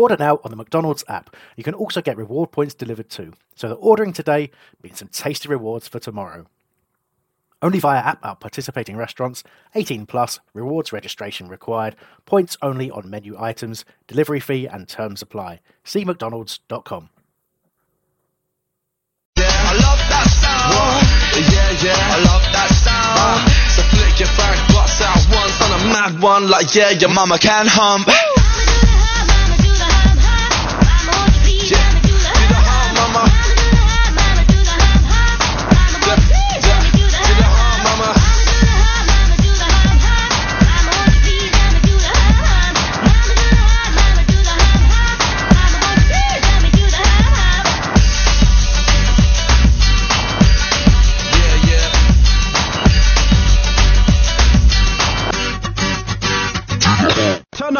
Order now on the McDonald's app. You can also get reward points delivered too. So that ordering today means some tasty rewards for tomorrow. Only via app at participating restaurants. 18 plus. Rewards registration required. Points only on menu items. Delivery fee and terms apply. See mcdonalds.com. Yeah, I love that sound. Yeah, yeah, I love that sound. So flick your out once on a mad one, like yeah, your mama can hump.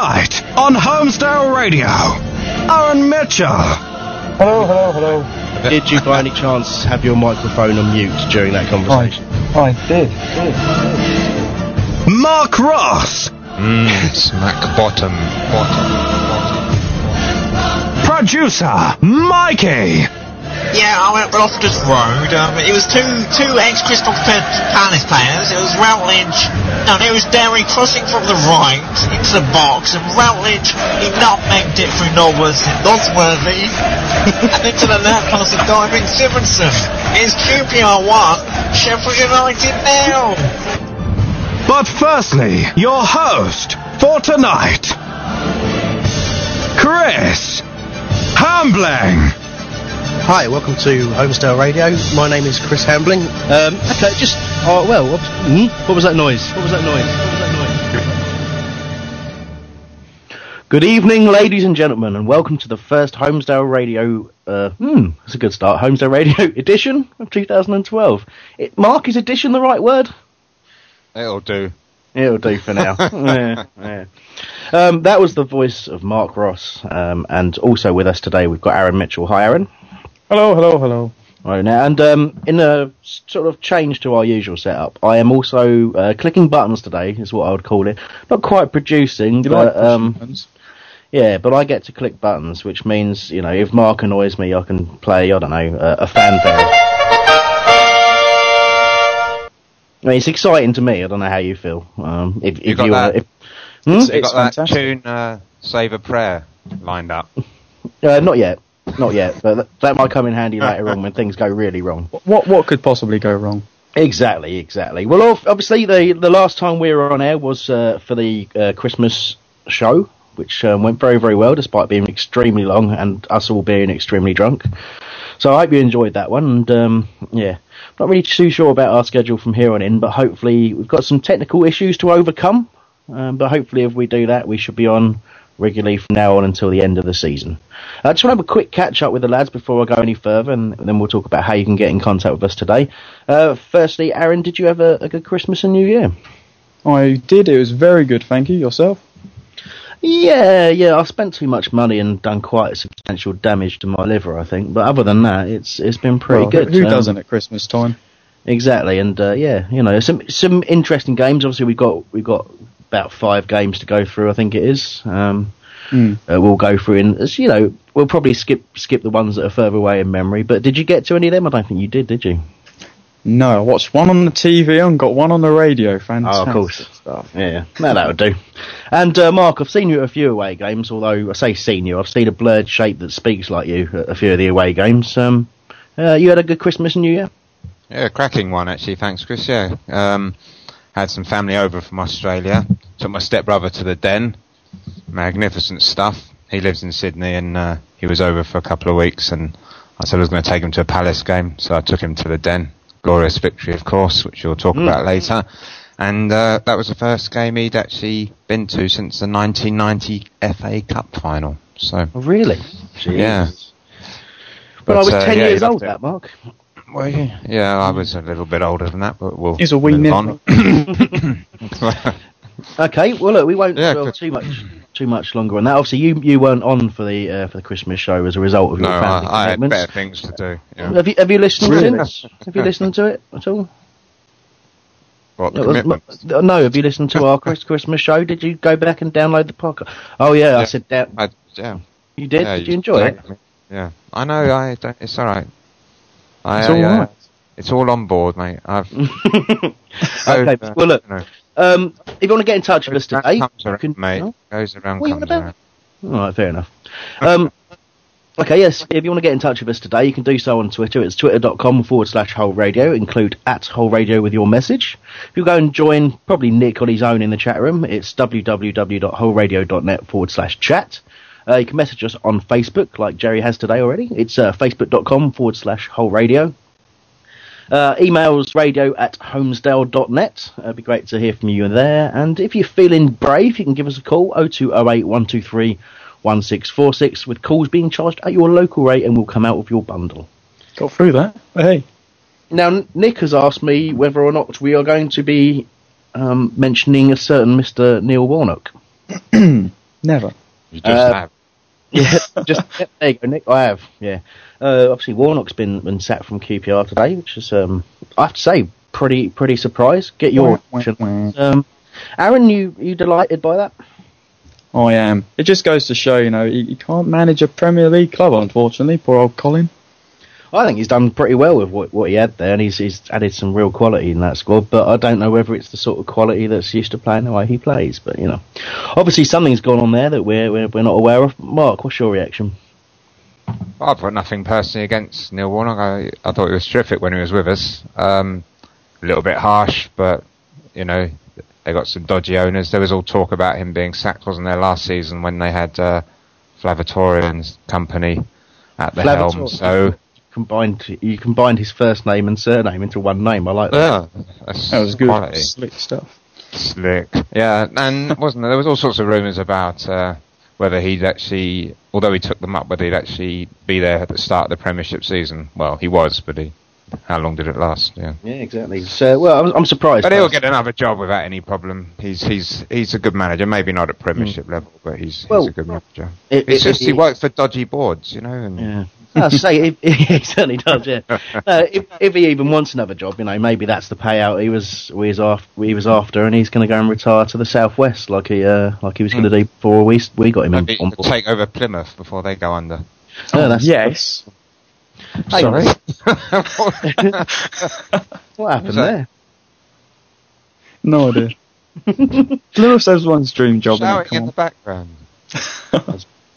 Tonight on Holmesdale Radio, Aaron Mitchell. Hello, hello, hello. Did you by any chance have your microphone on mute during that conversation? I did, did, Mark Ross. Mmm, smack bottom, bottom, bottom. Producer Mikey. Yeah, I went Loftus Road. Um, it was two two ex Crystal Palace players. It was Routledge. No, it was Derry crossing from the right into the box, and Routledge he nutmegged it through Norworth, and into the left past the diving Simonsen. It's QPR one, Sheffield United now. But firstly, your host for tonight, Chris Hambling. Hi, welcome to Holmesdale Radio. My name is Chris Hambling. Um, okay, just oh well. What, hmm? what was that noise? What was that noise? What was that noise? Good evening, ladies and gentlemen, and welcome to the first Holmesdale Radio. Uh, hmm, that's a good start. Holmesdale Radio edition of 2012. It, Mark, is edition the right word? It'll do. It'll do for now. yeah, yeah. Um, that was the voice of Mark Ross, um, and also with us today we've got Aaron Mitchell. Hi, Aaron. Hello, hello, hello. Right now, and um, in a sort of change to our usual setup, I am also uh, clicking buttons today, is what I would call it. Not quite producing, You but like um, yeah, but I get to click buttons, which means you know if Mark annoys me, I can play I don't know uh, a fanfare. I mean, it's exciting to me. I don't know how you feel. Um, if, You if got you that? If, hmm? you It's got that tune, uh, Save a Prayer, lined up. Uh, not yet, not yet, but that, might come in handy later on when things go really wrong. What what could possibly go wrong? Exactly, exactly. Well, obviously, the the last time we were on air was uh, for the uh, Christmas show, which um, went very, very well, despite being extremely long and us all being extremely drunk. So I hope you enjoyed that one. And um, yeah, not really too sure about our schedule from here on in, but hopefully we've got some technical issues to overcome. Um, but hopefully, if we do that, we should be on regularly from now on until the end of the season. I just want to have a quick catch up with the lads before I go any further, and then we'll talk about how you can get in contact with us today. Uh, firstly, Aaron, did you have a, a good Christmas and New Year? I did. It was very good. Thank you. Yourself? Yeah, yeah. I spent too much money and done quite a substantial damage to my liver, I think. But other than that, it's it's been pretty Well, good. Who Um, doesn't at Christmas time? Exactly, and uh, yeah, you know, some some interesting games. Obviously, we've got we've got about five games to go through. I think it is. Um, Hmm. uh, we'll go through, and as you know, we'll probably skip skip the ones that are further away in memory. But did you get to any of them? I don't think you did. Did you? No, I watched one on the TV and got one on the radio. Fantastic Oh, of course. stuff. Yeah, no, that would do. And uh, Mark, I've seen you at a few away games. Although I say seen you, I've seen a blurred shape that speaks like you at a few of the away games. Um, uh, you had a good Christmas and New Year. Yeah, cracking one actually. Thanks, Chris. Yeah, um, had some family over from Australia. Took my stepbrother to the Den. Magnificent stuff. He lives in Sydney, and uh, he was over for a couple of weeks. And I said I was going to take him to a Palace game, so I took him to the Den. Glorious victory, of course, which we'll talk Mm. about later. And uh, that was the first game he'd actually been to since the 1990 FA Cup final. So really, yeah. But, I was uh, ten yeah, years old. it. That Mark. Well, yeah, yeah, I was a little bit older than that, but we'll He's a wee move on. Okay, well look, we won't Yeah, dwell too much too much longer on that. Obviously, you you weren't on for the uh, for the Christmas show as a result of no, your family I, I had commitments. better things to do. Yeah. Have you have you listened Really? since? Have you listened to it at all? What, the It was- no, have you listened to our Chris- Christmas show? Did you go back and download the podcast? Oh yeah, I said that. I, yeah. You did? Yeah, did you enjoy it? me. Yeah, I know. I don't, it's all right. I, It's I, all uh, right. It's all on board, mate. I've. Okay, uh, well look, you know, um, if you want to get in touch with us today, comes you around, can. mate. no? Goes around, What are you comes around. All right, fair enough. Um, okay, yes, if you want to get in touch with us today, you can do so on Twitter. It's twitter.com forward slash whole radio. Include at whole radio with your message. If you go and join, probably Nick on his own in the chat room, it's www.wholeradio.net forward slash chat. Uh, you can message us on Facebook, like Jerry has today already. It's uh, facebook.com forward slash whole radio. Uh, emails radio at holmesdale.net. It'd be great to hear from you there. And if you're feeling brave, you can give us a call 0208 123 1646 with calls being charged at your local rate and we'll come out with your bundle. Got through that. Hey. Now, Nick has asked me whether or not we are going to be um, mentioning a certain Mr. Neil Warnock. Never. You just Uh, have. Yeah, just there you go, Nick. I have, yeah. Uh, obviously, Warnock's been been sacked from QPR today, which is, um, I have to say, pretty pretty surprised. Get your reaction. Um, Aaron, you you delighted by that? I am. It just goes to show, you know, you, you can't manage a Premier League club, unfortunately. Poor old Colin. I think he's done pretty well with what, what he had there, and he's he's added some real quality in that squad. But I don't know whether it's the sort of quality that's used to playing the way he plays. But you know, obviously something's gone on there that we're we're, we're not aware of. Mark, what's your reaction? I've got nothing personally against Neil Warnock. I, I thought he was terrific when he was with us. Um, a little bit harsh, but you know they got some dodgy owners. There was all talk about him being sacked, wasn't there, last season when they had uh, and company at the helm. So Combined, you combined his first name and surname into one name. I like that. yeah, that's That was good. quality. Slick stuff. Slick. Yeah, and wasn't there? There was all sorts of rumours about uh, whether he'd actually, although he took them up, whether he'd actually be there at the start of the Premiership season. Well, he was, but he, how long did it last? Yeah. Yeah, exactly. So, well, I'm, I'm surprised. But he'll get another job without any problem. He's he's he's a good manager. Maybe not at Premiership level, but he's Well, he's a good manager. it- it's it- just it- he works for dodgy boards, you know. And Yeah. I say if, he certainly does. Yeah. Uh, if, if he even wants another job, you know, maybe that's the payout he was he was after. He was after, and he's going to go and retire to the southwest, like he uh, like he was going to do before we we got him in, maybe on board. take over Plymouth before they go under. Oh, that's- yes. Hang on. Sorry. What happened there? No idea. Plymouth says one's dream job. innit? Shouting Come in the background.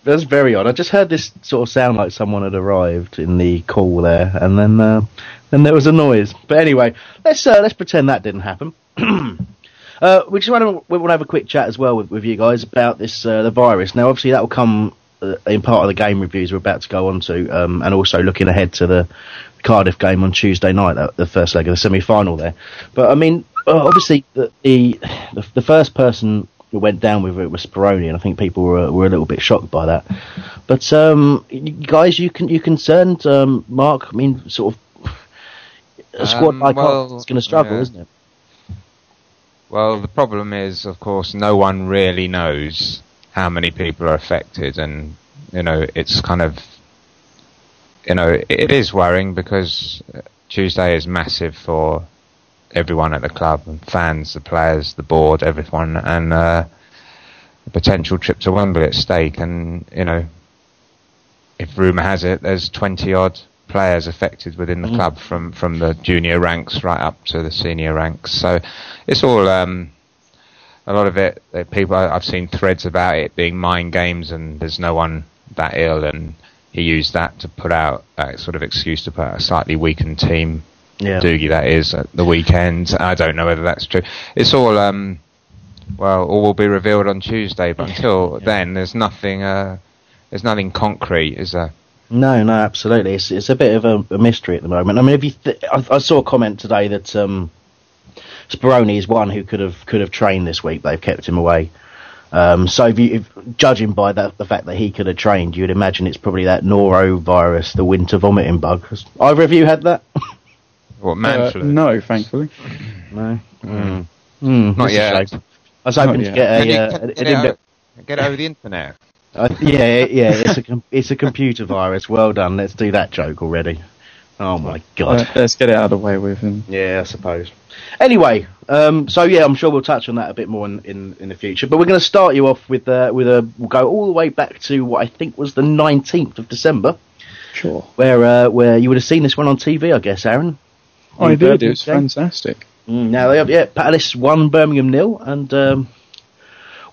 That's very odd. I just heard this sort of sound like someone had arrived in the call there, and then uh, then there was a noise. But anyway, let's uh, let's pretend that didn't happen. uh, we just want to we want to have a quick chat as well with, with you guys about this uh, the virus. Now, obviously, that will come uh, in part of the game reviews we're about to go on to, um, and also looking ahead to the Cardiff game on Tuesday night, the first leg of the semi final there. But I mean, uh, obviously, the the the first person who went down with it was Speroni, and I think people were were a little bit shocked by that. But um, guys, you can you concerned, um, Mark? I mean, sort of a squad Um, like well, is going to struggle, yeah. isn't it? Well, the problem is, of course, no one really knows how many people are affected, and you know, it's kind of, you know, it, it is worrying because Tuesday is massive for everyone at the club, and fans, the players, the board, everyone, and uh, a potential trip to Wembley at stake, and you know, if rumour has it, there's 20 odd players affected within the club from from the junior ranks right up to the senior ranks. So it's all um, a lot of it. People I've seen threads about it being mind games, and there's no one that ill, and he used that to put out a sort of excuse to put out a slightly weakened team. Yeah. Dougie, that is at the weekend. I don't know whether that's true. It's all um, well, all will be revealed on Tuesday. But until then, there's nothing. Uh, there's nothing concrete, is there? No, no, absolutely. It's it's a bit of a, a mystery at the moment. I mean, if you, th- I, I saw a comment today that um, Speroni is one who could have could have trained this week. They've kept him away. Um, so, if you, if, judging by that, the fact that he could have trained, you'd imagine it's probably that norovirus, the winter vomiting bug. Has either of you had that? What Uh, no, thankfully. No. Mm. Mm, Not that's yet. I was hoping Not to yet. get Can you- a, uh, can- an- get an it Get over the internet. Uh, yeah, yeah, it's a com- it's a computer virus. Well done. Let's do that joke already. Oh my god. Uh, let's get it out of the way with him. Yeah, I suppose. Anyway, um, so yeah, I'm sure we'll touch on that a bit more in, in, in the future. But we're going to start you off with uh, with a we'll go all the way back to what I think was the 19th of December, Sure. where uh, where you would have seen this one on TV, I guess, Aaron. I The did. It was fantastic. Mm, now they have, yeah, Palace won Birmingham nil, and um,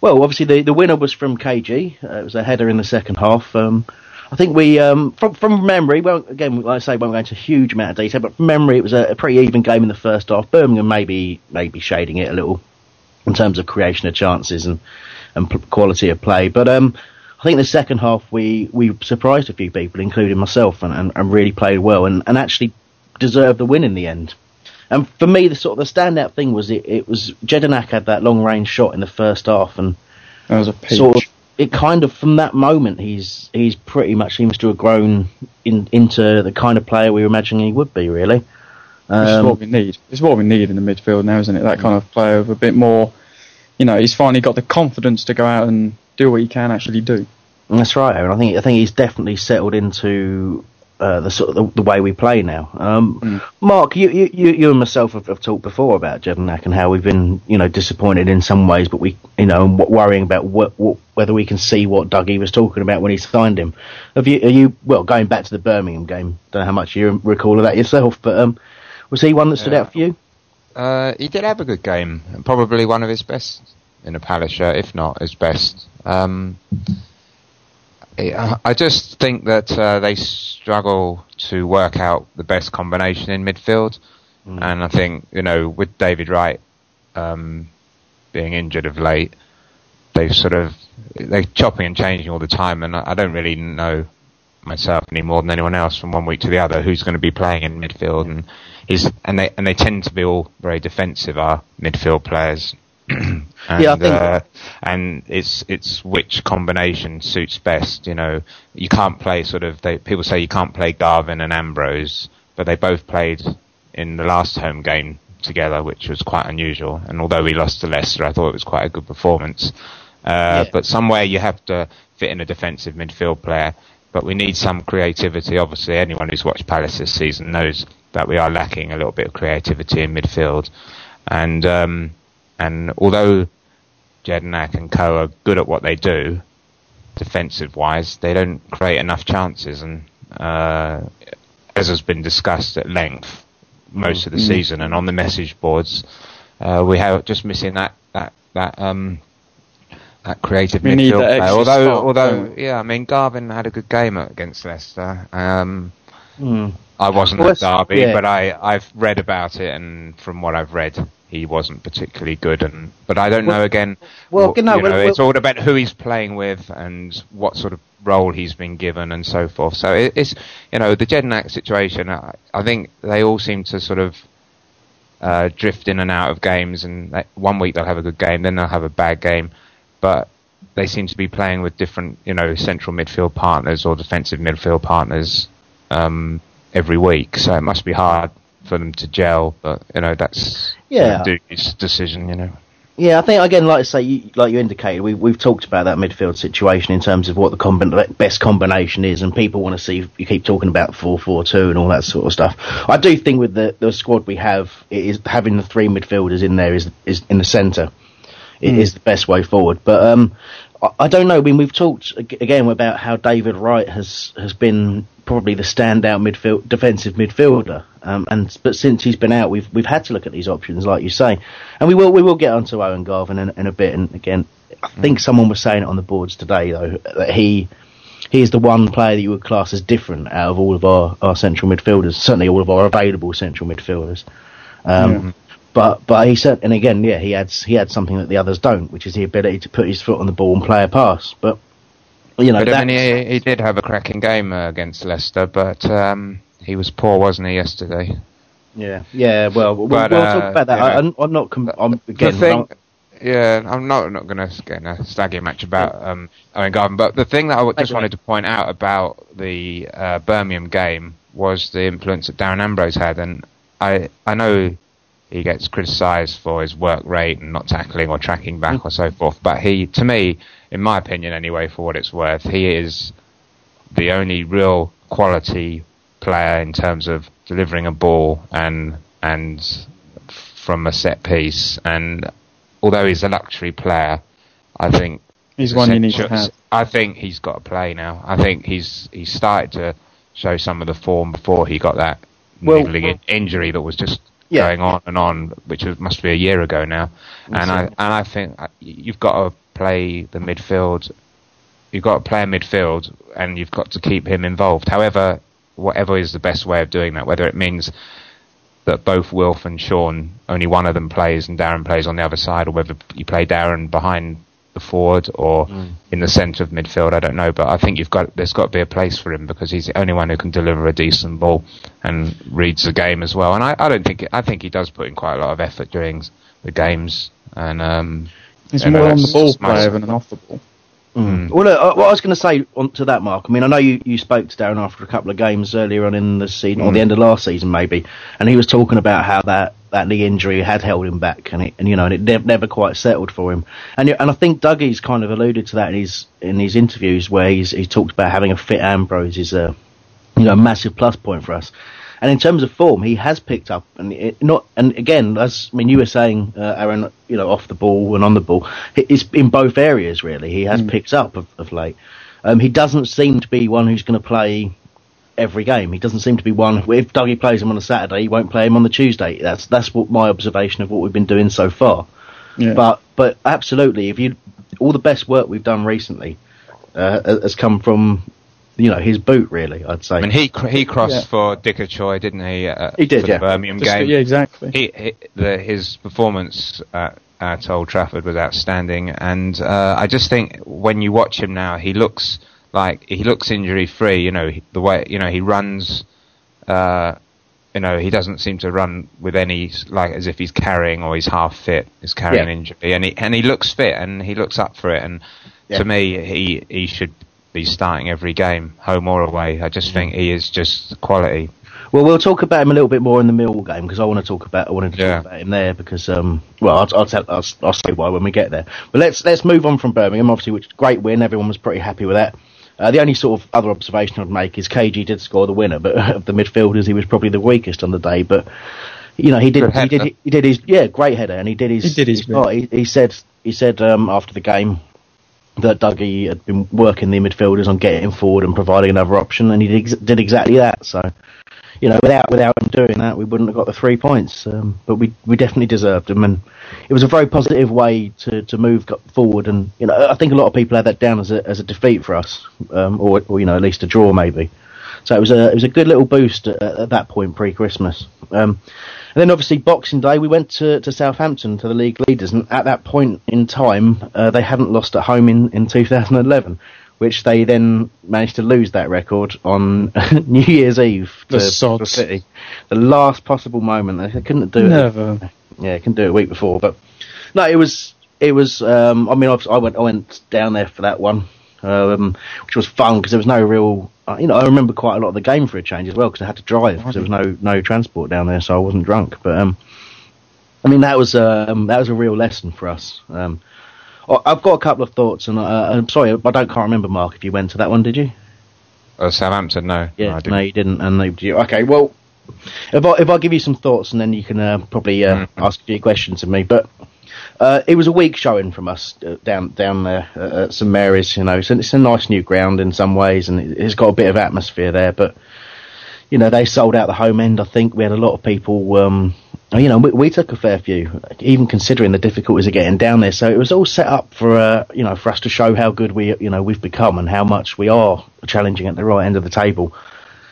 well, obviously the the winner was from KG. Uh, it was a header in the second half. Um, I think we, um, from from memory, well, again, like I say, won't go into a huge amount of detail, but from memory, it was a, a pretty even game in the first half. Birmingham maybe maybe shading it a little in terms of creation of chances and and p- quality of play, but um. I think the second half we, we surprised a few people, including myself, and, and, and really played well and, and actually deserved the win in the end. And for me, the sort of the standout thing was it, it was Jedinak had that long range shot in the first half, and That was a peach. sort of it kind of from that moment he's he's pretty much seems to have grown in, into the kind of player we were imagining he would be. Really, Which is Um, what we need. It's what we need in the midfield now, isn't it? That kind of player with a bit more, you know, he's finally got the confidence to go out and do what he can actually do. That's right, Aaron. I think I think he's definitely settled into uh, the sort of the, the way we play now. Um, Mark, you, you, you, you and myself have, have talked before about Jedinak and how we've been, you know, disappointed in some ways, but we, you know, worrying about what, what, whether we can see what Dougie was talking about when he signed him. Have you, are you, well, going back to the Birmingham game? Don't know how much you recall of that yourself, but um, was he one that stood Yeah. out for you? Uh, he did have a good game, probably one of his best in a Palace shirt, if not his best. Um, I I just think that uh, they struggle to work out the best combination in midfield, and I think you know with David Wright um, being injured of late, they've sort of they're chopping and changing all the time, and I I don't really know myself any more than anyone else from one week to the other who's going to be playing in midfield, and he's and they and they tend to be all very defensive. Our midfield players. And, Yeah, I think- uh, and it's it's which combination suits best. You know, you can't play sort of. They, people say you can't play Garvan and Ambrose, but they both played in the last home game together, which was quite unusual. And although we lost to Leicester, I thought it was quite a good performance. Uh, But somewhere you have to fit in a defensive midfield player. But we need some creativity. Obviously, anyone who's watched Palace this season knows that we are lacking a little bit of creativity in midfield. And um, and although Jedinak and Co are good at what they do, defensive wise, they don't create enough chances. And uh, as has been discussed at length most of the Mm. season, and on the message boards, uh, we have just missing that that that um that creative We need midfield that player. Although spark, although don't yeah, I mean Garvan had a good game against Leicester. Um, Hmm. I wasn't Well, at Derby, yeah. but I I've read about it, and from what I've read, he wasn't particularly good. And but I don't Well- know again. well, wh- you know, you know, well- it's all about who he's playing with and what sort of role he's been given and so forth. So it, it's you know the Jedinak situation. I, I think they all seem to sort of uh, drift in and out of games, and they, one week they'll have a good game, then they'll have a bad game, but they seem to be playing with different, you know, central midfield partners or defensive midfield partners um, every week. So it must be hard for them to gel, but you know that's Yeah. Decision, you know. Yeah, I think again, like I say, you, like you indicated, we, we've talked about that midfield situation in terms of what the combi- best combination is, and people want to see. You keep talking about four four two and all that sort of stuff. I do think with the, the squad we have, it is having the three midfielders in there is is in the centre it is the best way forward. But um, I, don't know. I mean, we've talked again about how David Wright has has been probably the standout midfield defensive midfielder. Um, and but since he's been out, we've we've had to look at these options, like you say, and we will we will get onto Owen Garvan in, in a bit. And again, I think someone was saying it on the boards today though that he he is the one player that you would class as different out of all of our, our central midfielders, certainly all of our available central midfielders. Um, But but he said, and again, yeah, he adds he had something that the others don't, which is the ability to put his foot on the ball and play a pass. But you know, but I mean, he, he did have a cracking game uh, against Leicester, but um, he was poor, wasn't he, yesterday? yeah, yeah. Well, we'll, But, we'll uh, talk about that. know, I, I'm, I'm not. Com- I'm again. the thing, I'm- yeah, I'm not not going to get in a staggy match about um, Owen Garvan, but the thing that I just wanted to point out about the uh, Birmingham game was the influence that Darren Ambrose had, and I I know he gets criticised for his work rate and not tackling or tracking back mm. or so forth, but he, to me, in my opinion anyway, for what it's worth, he is the only real quality player in terms of delivering a ball and and from a set piece. And although he's a luxury player, I think He's one you need to have. I think he's got to play now. I think he's he's started to show some of the form before he got that Well- niggling in- injury that was just Yeah. going on and on, which was, must be a year ago now. And I and I think uh, you've got to play the midfield. You've got to play a midfield, and you've got to keep him involved. However, whatever is the best way of doing that, whether it means that both Wilf and Sean, only one of them plays and Darren plays on the other side, or whether you play Darren behind forward or in the centre of midfield, I don't know. But I think you've got there's got to be a place for him because he's the only one who can deliver a decent ball and reads the game as well. And I, I don't think I think he does put in quite a lot of effort during the games. And um, He's you know, more on the ball that's player than an off the ball. Mm. Well, look, uh, what I was going to say on to that, Mark. I mean, I know you, you spoke to Darren after a couple of games earlier on in the season, or the Mm. end of last season, maybe, and he was talking about how that, that knee injury had held him back, and it, and you know, and it nev- never quite settled for him. And and I think Dougie's kind of alluded to that in his in his interviews where he's he's talked about having a fit Ambrose is a you know a massive plus point for us. And in terms of form, he has picked up, and it, not. And again, as I mean, you were saying, uh, Aaron, you know, off the ball and on the ball, It- it's in both areas really. He has picked up of, of late. Um, he doesn't seem to be one who's going to play every game. He doesn't seem to be one. If Dougie plays him on a Saturday, he won't play him on the Tuesday. That's that's what my observation of what we've been doing so far. Yeah. But but absolutely, if you all the best work we've done recently uh, has come from you know his boot. Really, I'd say. I mean, he cr- he crossed Yeah. for Dikgacoi, didn't he? Uh, He did, for yeah. The Birmingham Just- game. yeah, exactly. He, he the, his performance at, at Old Trafford was outstanding, and uh, I just think when you watch him now, he looks like he looks injury free. You know, he- the way you know he runs. Uh, you know, he doesn't seem to run with any like as if he's carrying or he's half fit. He's carrying Yeah. injury, and he and he looks fit and he looks up for it. And Yeah. to me, he he should be starting every game, home or away. I just think he is just quality. Well, we'll talk about him a little bit more in the Millwall game because I want to talk about I wanted to Yeah. talk about him there because um well I'll I'll, tell, I'll I'll say why when we get there. But let's let's move on from Birmingham. Obviously, which is a great win. Everyone was pretty happy with that. Uh, the only sort of other observation I'd make is KG did score the winner, but of the midfielders he was probably the weakest on the day. But you know he did he did he did his yeah great header and he did his He did his bit. part. He, he said he said um, after the game that Dougie had been working the midfielders on getting forward and providing another option, and he did, ex- did exactly that. So, you know, without without him doing that, we wouldn't have got the three points. Um, but we we definitely deserved them, and it was a very positive way to, to move forward. And you know, I think a lot of people had that down as a as a defeat for us, um, or or you know, at least a draw maybe. So it was a it was a good little boost at, at that point pre Christmas. Um, and then obviously Boxing Day we went to, to Southampton to the league leaders, and at that point in time uh, they hadn't lost at home in, in 2011, which they then managed to lose that record on New Year's Eve to The sods. City. The last possible moment they couldn't do it. Never. Yeah, couldn't do it a week before, but no, it was it was. Um, I mean, I, I went I went down there for that one, um, which was fun because there was no real. Uh, you know, I remember quite a lot of the game for a change as well because I had to drive because there was no no transport down there, so I wasn't drunk. But um, I mean, that was um, that was a real lesson for us. Um, I've got a couple of thoughts, and uh, I'm sorry, I don't can't remember, Mark, if you went to that one, did you? Uh, Southampton, no. Yeah, no, I no, you didn't, and they you. Okay, well, if I if I give you some thoughts, and then you can uh, probably uh, Mm-hmm. ask a few questions of me. But Uh, it was a weak showing from us uh, down down there at St Mary's. You know, it's a, it's a nice new ground in some ways, and it, it's got a bit of atmosphere there. But you know, they sold out the home end. I think we had a lot of people. Um, you know, we, we took a fair few, even considering the difficulties of getting down there. So it was all set up for uh, you know for us to show how good we you know we've become and how much we are challenging at the right end of the table.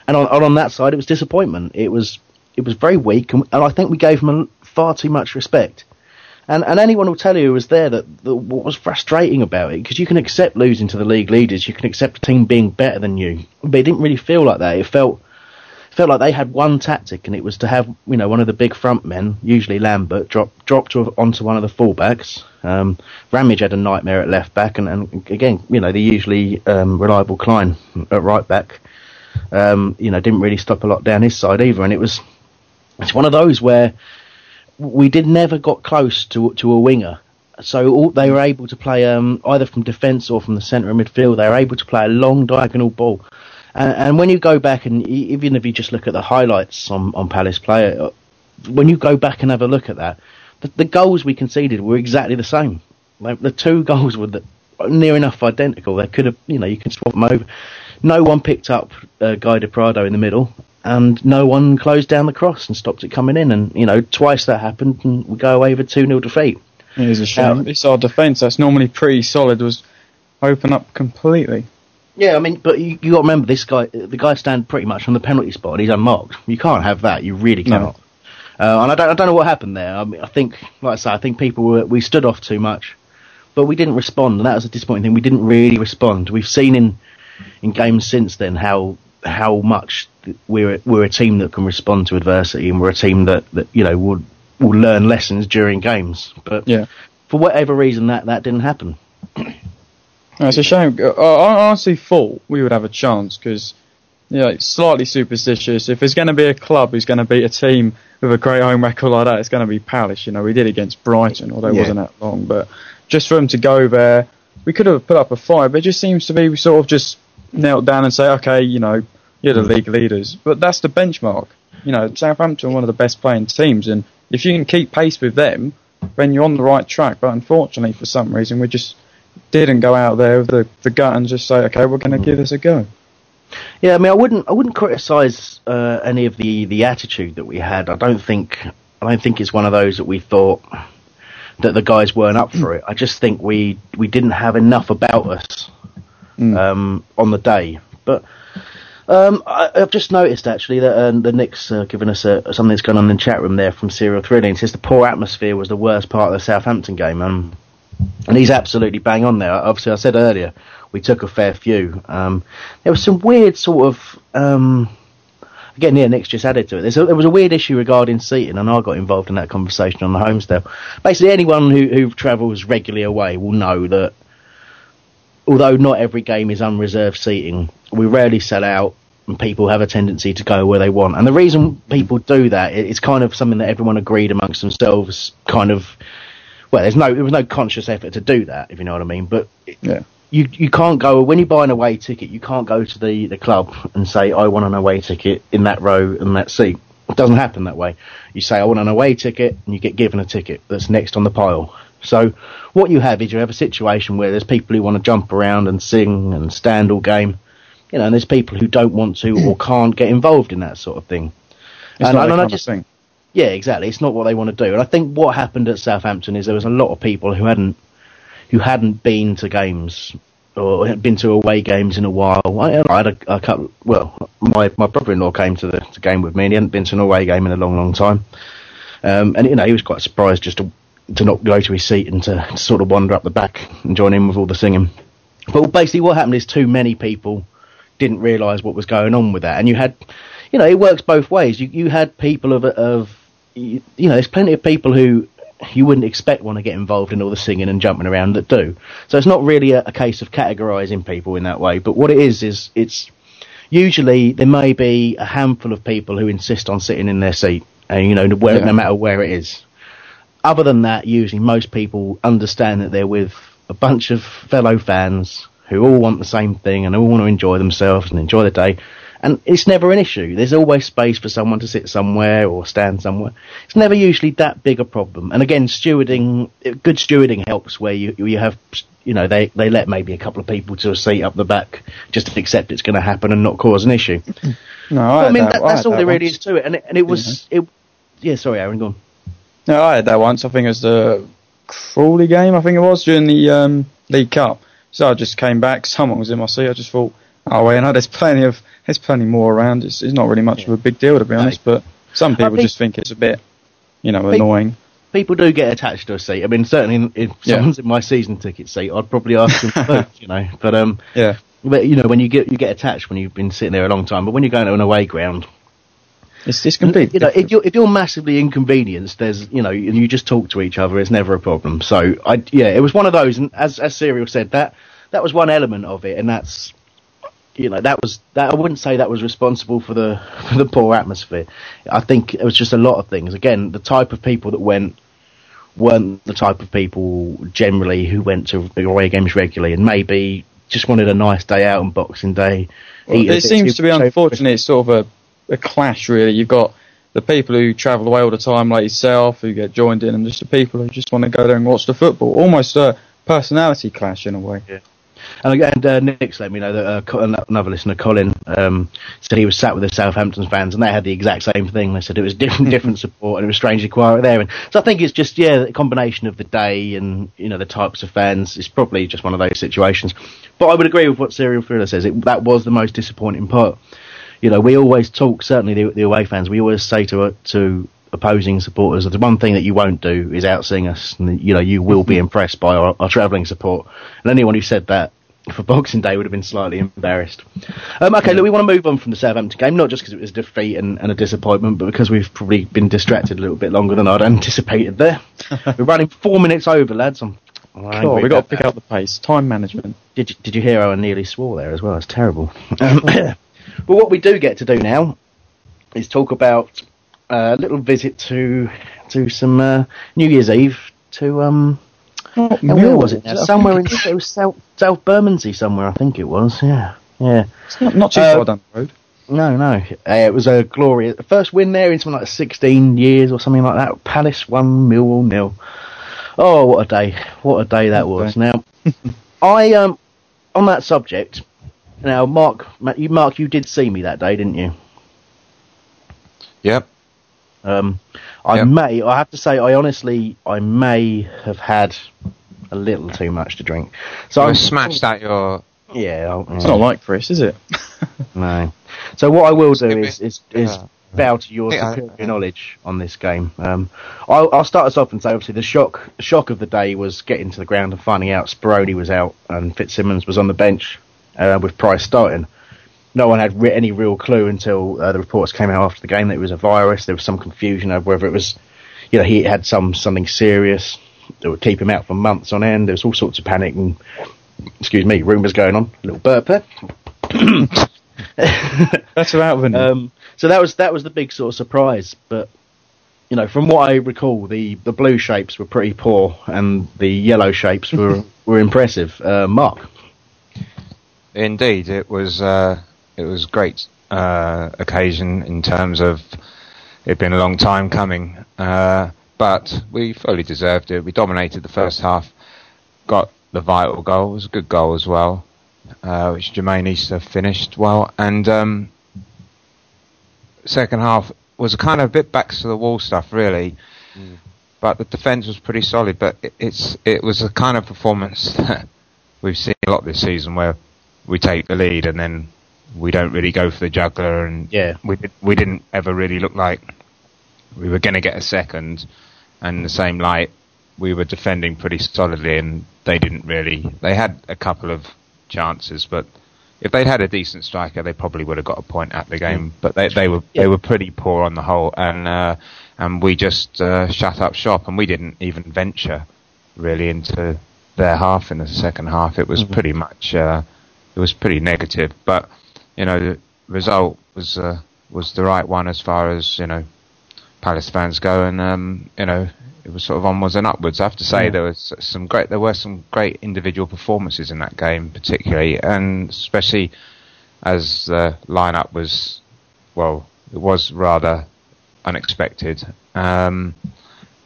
And on on that side, it was disappointment. It was it was very weak, and, and I think we gave them far too much respect. And, and anyone will tell you who was there that, that what was frustrating about it because you can accept losing to the league leaders, you can accept a team being better than you, but it didn't really feel like that. It felt felt like they had one tactic, and it was to have you know one of the big front men, usually Lambert, drop drop to, onto one of the fullbacks. Um, Ramage had a nightmare at left back, and, and again you know the usually um, reliable Klein at right back. Um, you know didn't really stop a lot down his side either, and it was it's one of those where we did never got close to to a winger. So all, they were able to play um, either from defence or from the centre of midfield. They were able to play a long diagonal ball. And, and, when you go back and even if you just look at the highlights on, on Palace player, uh, when you go back and have a look at that, the, the goals we conceded were exactly the same. Like the two goals were the, near enough identical. They could have, you know, you can swap them over. No one picked up uh, Guy Prado in the middle, and no one closed down the cross and stopped it coming in. And you know, twice that happened, and we go away with two 0 defeat. It is a shame. It's our defence that's normally pretty solid was open up completely. Yeah, I mean, but you, you got to remember this guy. The guy stand pretty much on the penalty spot. and He's unmarked. You can't have that. You really cannot. No. Uh, and I don't, I don't know what happened there. I, mean, I think, like I say, I think people were we stood off too much, but we didn't respond, and that was a disappointing thing. We didn't really respond. We've seen in in games since then how how much we're we're a team that can respond to adversity, and we're a team that, that you know will will learn lessons during games. But yeah. for whatever reason, that that didn't happen. No, it's a shame. I honestly thought we would have a chance because, you know, it's slightly superstitious. If there's going to be a club who's going to beat a team with a great home record like that, it's going to be Palace. You know, we did against Brighton, although yeah. it wasn't that long. But just for them to go there, we could have put up a fight. But it just seems to be we sort of just knelt down and say, okay, you know, you're the league leaders. But that's the benchmark. You know, Southampton are one of the best playing teams, and if you can keep pace with them, then you're on the right track. But unfortunately, for some reason, we're just didn't go out there with the, the gut and just say, okay, we're going to give this a go. Yeah, I mean, I wouldn't, I wouldn't criticise uh, any of the, the attitude that we had. I don't think, I don't think it's one of those that we thought that the guys weren't up for it. I just think we we didn't have enough about us mm. um, on the day. But um, I, have just noticed actually that uh, the Nick's uh, given us uh, something that's going on in the chat room there from Serial Thrilling. It says the poor atmosphere was the worst part of the Southampton game. Um, and he's absolutely bang on there. Obviously, I said earlier we took a fair few. Um, there was some weird sort of. Um, again, yeah, Nick's just added to it. A, there was a weird issue regarding seating, and I got involved in that conversation on the homestay. Basically, anyone who, who travels regularly away will know that although not every game is unreserved seating, we rarely sell out and people have a tendency to go where they want. And the reason people do that, it's kind of something that everyone agreed amongst themselves, kind of well, there's no there was no conscious effort to do that, if you know what I mean. But yeah. you you can't go when you buy an away ticket. You can't go to the the club and say I want an away ticket in that row and that seat. It doesn't happen that way. You say I want an away ticket, and you get given a ticket that's next on the pile. So what you have is you have a situation where there's people who want to jump around and sing and stand all game, you know, and there's people who don't want to or can't get involved in that sort of thing. It's and, and I just think yeah, exactly. It's not what they want to do. And I think what happened at Southampton is there was a lot of people who hadn't who hadn't been to games or had been to away games in a while. I, I had a, a, couple. Well, my my brother-in-law came to the to game with me, and he hadn't been to an away game in a long, long time. Um, and you know, he was quite surprised just to to not go to his seat and to, to sort of wander up the back and join in with all the singing. But basically, what happened is too many people didn't realise what was going on with that, and you had, you know, it works both ways. You you had people of of you, know, there's plenty of people who you wouldn't expect want to get involved in all the singing and jumping around that do. So it's not really a, a case of categorising people in that way. But what it is is it's usually there may be a handful of people who insist on sitting in their seat, and you know, where, yeah. no matter where it is. Other than that, usually most people understand that they're with a bunch of fellow fans who all want the same thing and all want to enjoy themselves and enjoy the day, and it's never an issue. There's always space for someone to sit somewhere or stand somewhere. It's never usually that big a problem. And again, stewarding, good stewarding helps where you you have you know they they let maybe a couple of people to a seat up the back just to accept it's going to happen and not cause an issue. No, I, I mean that, that, I that's had all that there really is to it, and it, and it was mm-hmm. it. Yeah, sorry, Aaron, go on. No, I had that once. I think it was the Crawley game. I think it was during the um, League Cup. So I just came back. Someone was in my seat. I just thought, oh well, you know, there's plenty of there's plenty more around. It's, it's not really much of a big deal to be honest. But some people think- just think it's a bit, you know, annoying. People do get attached to a seat. I mean, certainly if Yeah. someone's in my season ticket seat, I'd probably ask them move, you know. But um, Yeah. but you know, when you get you get attached when you've been sitting there a long time. But when you're going to an away ground, It's it's completely you know, if you're if you're massively inconvenienced, there's you know, and you just talk to each other, it's never a problem. So I yeah, it was one of those, and as as Serial said, that that was one element of it, and that's you know that was that I wouldn't say that was responsible for the for the poor atmosphere. I think it was just a lot of things. Again, the type of people that went weren't the type of people generally who went to the away games regularly, and maybe just wanted a nice day out on Boxing Day. Well, it seems to be unfortunate. It's sort of a, a clash, really. You've got the people who travel away all the time, like yourself, who get joined in, and just the people who just want to go there and watch the football. Almost a personality clash in a way. And, again, uh, Nick's let me know that uh, another listener, Colin, um, said he was sat with the Southampton fans, and they had the exact same thing. They said it was different, different support, and it was strangely quiet there. And so I think it's just yeah, a combination of the day and you know the types of fans. It's probably just one of those situations. But I would agree with what Serial Thriller says. It, that was the most disappointing part. You know, we always talk. Certainly, the, the away fans. We always say to uh, to opposing supporters that the one thing that you won't do is outsing us. And, you know, you will be impressed by our, our travelling support. And anyone who said that for Boxing Day would have been slightly embarrassed. Um, okay, look, we want to move on from the Southampton game, not just because it was a defeat and, and a disappointment, but because we've probably been distracted a little bit longer than I'd anticipated there. We're running four minutes over, lads. I'm, Sure, we've got to pick that. up the pace. Time management. Did you, did you hear how I nearly swore there as well? It's terrible. Um, but what we do get to do now is talk about a little visit to to some uh, New Year's Eve to um. where was it? now? Somewhere in it was South South Bermondsey somewhere, I think it was. Yeah, yeah. It's not, not too Uh, far down the road. No, no. Uh, it was a glorious first win there in something like 16 years or something like that. Palace one, Millwall nil. Oh, what a day! What a day that was. Now, I um on that subject. Now, Mark, you Mark, you did see me that day, didn't you? Yep. Um, I may, I have to say, I honestly, I may have had a little too much to drink. So So I smashed out your. Yeah, I'll- It's yeah. not like Chris, is it? No. So what I will do is is, is Yeah. bow to your Yeah, superior knowledge on this game. Um, I'll, I'll start us off and say obviously the shock shock of the day was getting to the ground and finding out Speroni was out and Fitzsimmons was on the bench uh, with Price starting. No one had re- any real clue until uh, the reports came out after the game that it was a virus. There was some confusion over whether it was, you know, he had some something serious that would keep him out for months on end. There was all sorts of panic and, excuse me, rumours going on. A little burp there. That's about than Um, so that was that was the big sort of surprise. But you know, from what I recall, the, the blue shapes were pretty poor, and the yellow shapes were were impressive. Uh, Mark, Indeed, it was uh, it was great uh, occasion in terms of it being a long time coming, uh, but we fully deserved it. We dominated the first half, got the vital goal. It was a good goal as well, uh, which Jermaine Easter finished well, and um, second half was a kind of a bit back to the wall stuff, really. But the defence was pretty solid. But it, it's it was a kind of performance that we've seen a lot this season, where we take the lead and then we don't really go for the juggler, and Yeah. we we didn't ever really look like we were going to get a second. And the same light, we were defending pretty solidly, and they didn't really. They had a couple of chances, but if they'd had a decent striker, they probably would have got a point at the game. But they they were Yeah. they were pretty poor on the whole, and uh, and we just uh, shut up shop, and we didn't even venture really into their half in the second half. It was pretty much uh, it was pretty negative, but you know the result was uh, was the right one as far as you know Palace fans go, and um, you know it was sort of onwards and upwards. I have to say Yeah. there was some great there were some great individual performances in that game, particularly, and especially as the lineup was, well, it was rather unexpected. Um,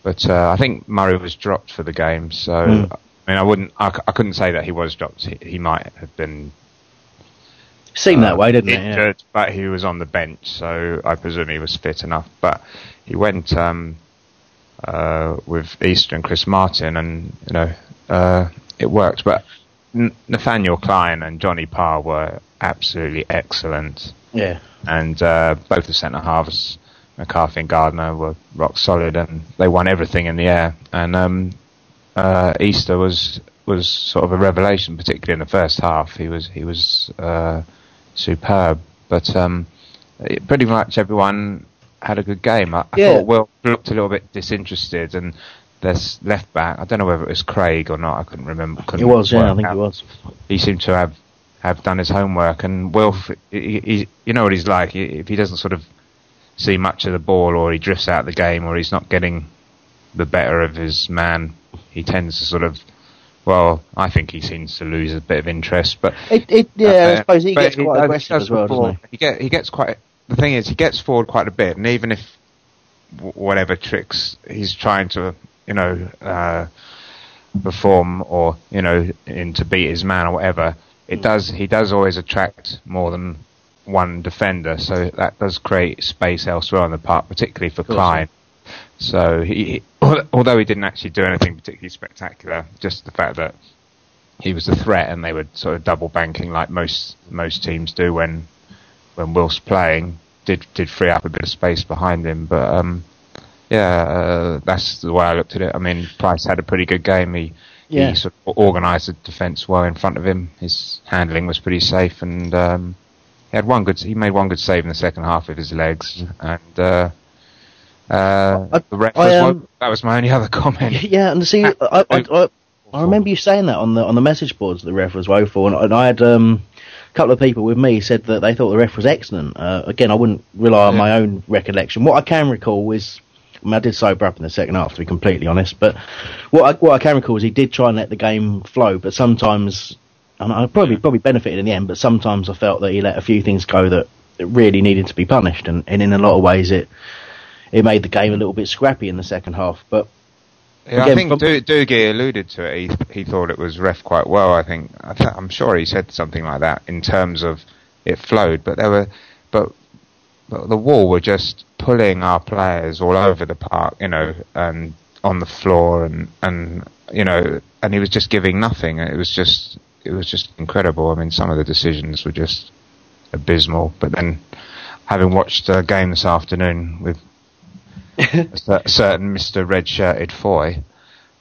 but uh, I think Murray was dropped for the game, so Mm. I mean, I wouldn't, I, I couldn't say that he was dropped. He, he might have been Seemed that uh, way, didn't it? Yeah. but he was on the bench, so I presume he was fit enough. But he went um, uh, with Easter and Chris Martin, and you know uh, it worked. But N- Nathaniel Klein and Johnny Parr were absolutely excellent, Yeah. and uh, both the centre halves, McCarthy and Gardner, were rock solid, and they won everything in the air. And um, uh, Easter was was sort of a revelation, particularly in the first half. He was he was uh, superb, but um, pretty much everyone had a good game. I, I Yeah. thought Will looked a little bit disinterested, and this left back. I don't know whether it was Craig or not. I couldn't remember. Couldn't It was, yeah, I think out. it was. He seemed to have have done his homework, and Wilf, he, he, you know what he's like. He- If he doesn't sort of see much of the ball, or he drifts out of the game, or he's not getting the better of his man, he tends to sort of. Well, I think he seems to lose a bit of interest, but It, it, yeah, I uh, suppose he gets quite does- aggressive does as well, doesn't He get he gets quite. The thing is, he gets forward quite a bit, and even if whatever tricks he's trying to, you know, uh, perform or you know, in to beat his man or whatever, it Mm. does. He does always attract more than one defender, so that does create space elsewhere on the park, particularly for Klein. So he, although he didn't actually do anything particularly spectacular, just the fact that he was a threat and they were sort of double banking like most most teams do when when Wilf's playing did did free up a bit of space behind him. But um, yeah, uh, that's the way I looked at it. I mean, Price had a pretty good game. He Yeah. he sort of organised the defence well in front of him. His handling was pretty safe, and um, he had one good. He made one good save in the second half with his legs, and. Uh, uh, the ref I, um, one- that was my only other comment. Yeah, and see, I, I, I, I remember you saying that on the on the message boards. that The ref was woeful, and, and I had um, a couple of people with me said that they thought the ref was excellent. Uh, again, I wouldn't rely on my own recollection. What I can recall is, I, mean, I did sober up in the second half, to be completely honest. But what I, what I can recall is he did try and let the game flow, but sometimes, and I probably probably benefited in the end. But sometimes I felt that he let a few things go that really needed to be punished, and, and in a lot of ways it it made the game a little bit scrappy in the second half. But Yeah, I think from- Do- Doogie alluded to it. He he thought it was ref quite well. I think I th- I'm sure he said something like that in terms of it flowed, but there were but, but the wall were just pulling our players all over the park, you know, and on the floor and and you know, and he was just giving nothing. It was just it was just incredible. I mean, some of the decisions were just abysmal. But then, having watched a game this afternoon with a certain Mister Red Shirted Foy.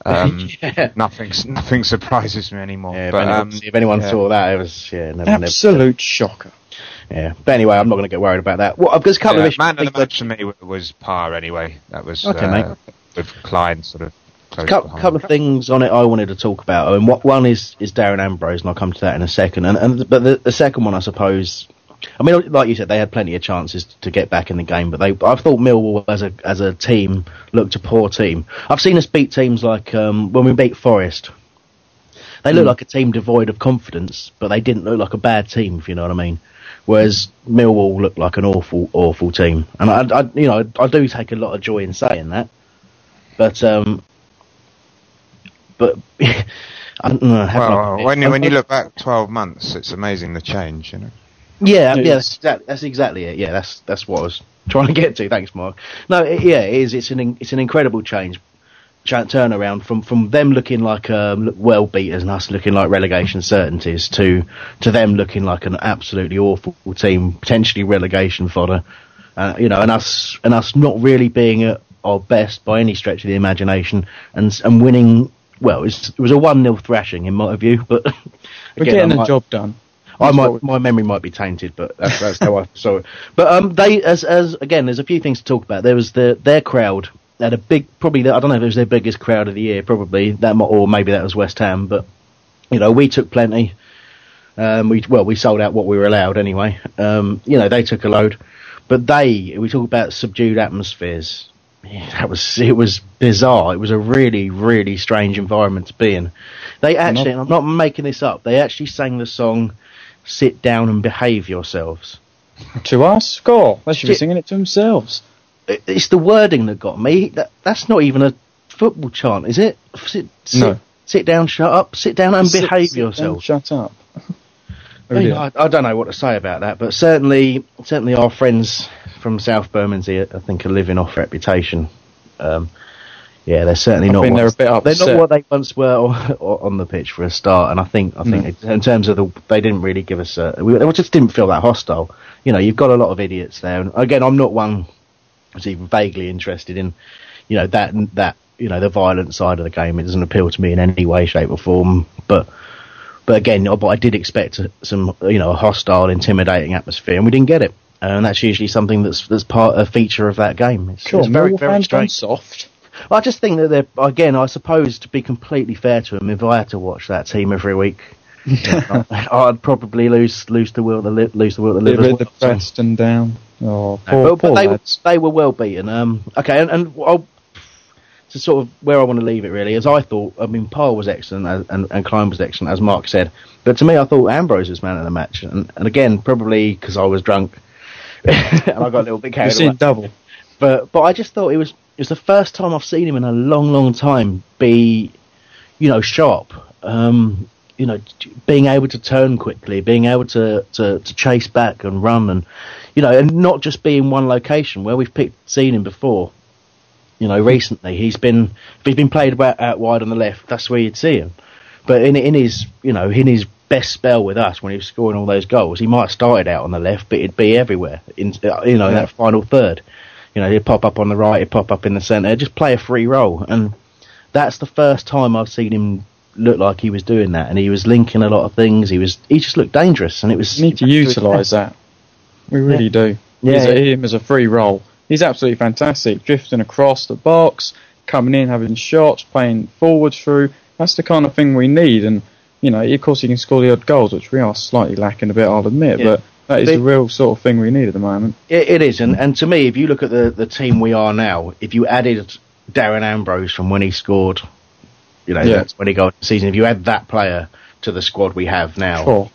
Um, Nothing, nothing surprises me anymore. Yeah, if but anyone, um, if anyone yeah. saw that, it was yeah, never, Absolute shocker. Yeah. But anyway, I'm not going to get worried about that. Well, there's a couple Yeah, of issues. man I of think the match for me was Parr anyway. That was Okay, uh, mate. with Klein sort of. Close couple, couple of things on it I wanted to talk about. I mean, what one is is Darren Ambrose, and I'll come to that in a second. And, and but the, the second one, I suppose. I mean, like you said, they had plenty of chances to get back in the game, but they. I thought Millwall as a as a team looked a poor team. I've seen us beat teams like um, when we beat Forest. They looked Hmm. like a team devoid of confidence, but they didn't look like a bad team, if you know what I mean. Whereas Millwall looked like an awful, awful team, and I, I you know, I, I do take a lot of joy in saying that. But um, but I don't know, have Well, when you, when you look back twelve months, it's amazing the change. You know. Yeah, It yeah, that's exactly, that's exactly it. Yeah, that's that's what I was trying to get to. Thanks, Mark. No, it, yeah, it is. It's an in- it's an incredible change, cha- turnaround from from them looking like um, well beaters and us looking like relegation certainties to to them looking like an absolutely awful team, potentially relegation fodder. Uh, you know, and us and us not really being at our best by any stretch of the imagination, and and winning. Well, it's, it was a one 0 thrashing in my view, but We're getting I the might- job done. I might, my memory might be tainted, but that's, that's how I saw it. But um, they, as as again, there's a few things to talk about. There was the their crowd had a big, probably I don't know if it was their biggest crowd of the year, probably that, or maybe that was West Ham. But you know, we took plenty. Um, we well, we sold out what we were allowed anyway. Um, you know, they took a load, but they, we talk about subdued atmospheres. That was it was bizarre. It was a really really strange environment to be in. They actually, and I'm not making this up. They actually sang the song sit down and behave yourselves. To us, score. They should be singing it to themselves. It's the wording that got me. That, that's not even a football chant, is it? Sit, sit, No. sit down, shut up, sit down and Sit- behave yourself. Shut up. I, mean, I, I don't know what to say about that, but certainly, certainly our friends from South Bermondsey, I think, are living off reputation. Um, yeah, they're certainly I not. think what, they're a bit They're not what they once were on, on the pitch for a start, and I think, I think, hmm. No. in terms of the, they didn't really give us. A, we, they just didn't feel that hostile. You know, you've got a lot of idiots there, and again, I'm not one who's even vaguely interested in, you know, that that you know the violent side of the game. It doesn't appeal to me in any way, shape, or form, but. But again, but I did expect some, you know, a hostile, intimidating atmosphere, and we didn't get it. And that's usually something that's that's part of a feature of that game. It's, Sure, it's very very strange. soft. I just think that they're again. I suppose to be completely fair to them, if I had to watch that team every week, I'd probably lose lose the will to live, lose the will to live. Bit as of the well. Preston down. Oh, poor, but, but poor they, were, they were well beaten. Um, okay, and, and I'll, to sort of where I want to leave it really as I thought. I mean, Paul was excellent as, and and Klein was excellent as Mark said, but to me, I thought Ambrose was man of the match, and, and again, probably because I was drunk and I got a little bit carried seeing away. double. But but I just thought it was was the first time I've seen him in a long, long time be, you know, sharp. Um, you know, being able to turn quickly, being able to, to, to chase back and run, and you know, and not just be in one location where we've picked seen him before. You know, recently he's been if he's been played out, out wide on the left, that's where you'd see him. But in in his you know in his best spell with us when he was scoring all those goals, he might have started out on the left, but it'd be everywhere in uh, you know Yeah. that final third. You know, he'd pop up on the right, he'd pop up in the centre, just play a free role, and that's the first time I've seen him look like he was doing that, and he was linking a lot of things. He was he just looked dangerous, and it was We need to utilise that. We really do. Yeah. He's a, him as a free role. He's absolutely fantastic. Drifting across the box, coming in, having shots, playing forward through. That's the kind of thing we need. And, you know, of course, he can score the odd goals, which we are slightly lacking a bit, I'll admit. Yeah. But that is But- the real sort of thing we need at the moment. It, it is, and, and to me, if you look at the, the team we are now, if you added Darren Ambrose from when he scored, you know, Yeah. that's when he got the season. If you add that player to the squad we have now, Sure.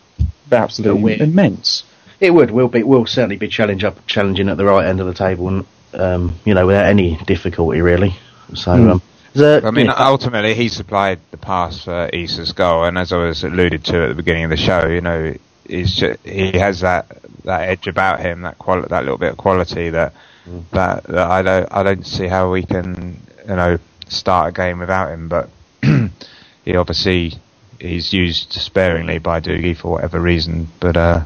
Absolutely we're- immense. it would We'll be We'll certainly be challenge up challenging at the right end of the table, and um, you know, without any difficulty really. So, Hmm. um, there's a- I mean, yeah, ultimately, he supplied the pass for Issa's goal, and as I was alluded to at the beginning of the show, you know, he's ju- he has that, that edge about him, that quali- that little bit of quality that that, that I don't I don't see how we can you know start a game without him. But he obviously he's used sparingly by Doogie for whatever reason. But uh,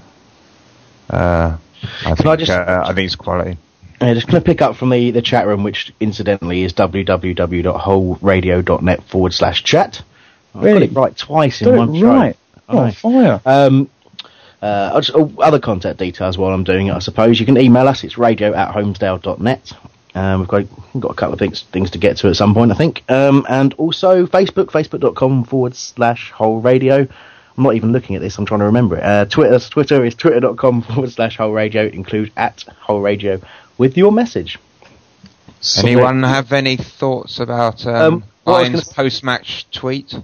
uh, I think I just- uh, I think it's quality. Yeah, just going to pick up from the, the chat room, which incidentally is www.wholeradio.net forward slash chat. I got it right twice in Got it one show. right. I Oh, fire. Um, uh, just, oh, other contact details while I'm doing it, I suppose. You can email us. It's radio at holmesdale.net. Um, we've got we've got a couple of things things to get to at some point, I think. Um, and also Facebook, facebook.com forward slash whole radio. I'm not even looking at this. I'm trying to remember it. Uh, Twitter, Twitter is twitter.com forward slash whole radio. Include at whole radio with your message. Anyone have any thoughts about um, Um, well, I was Iron's gonna- post-match tweet?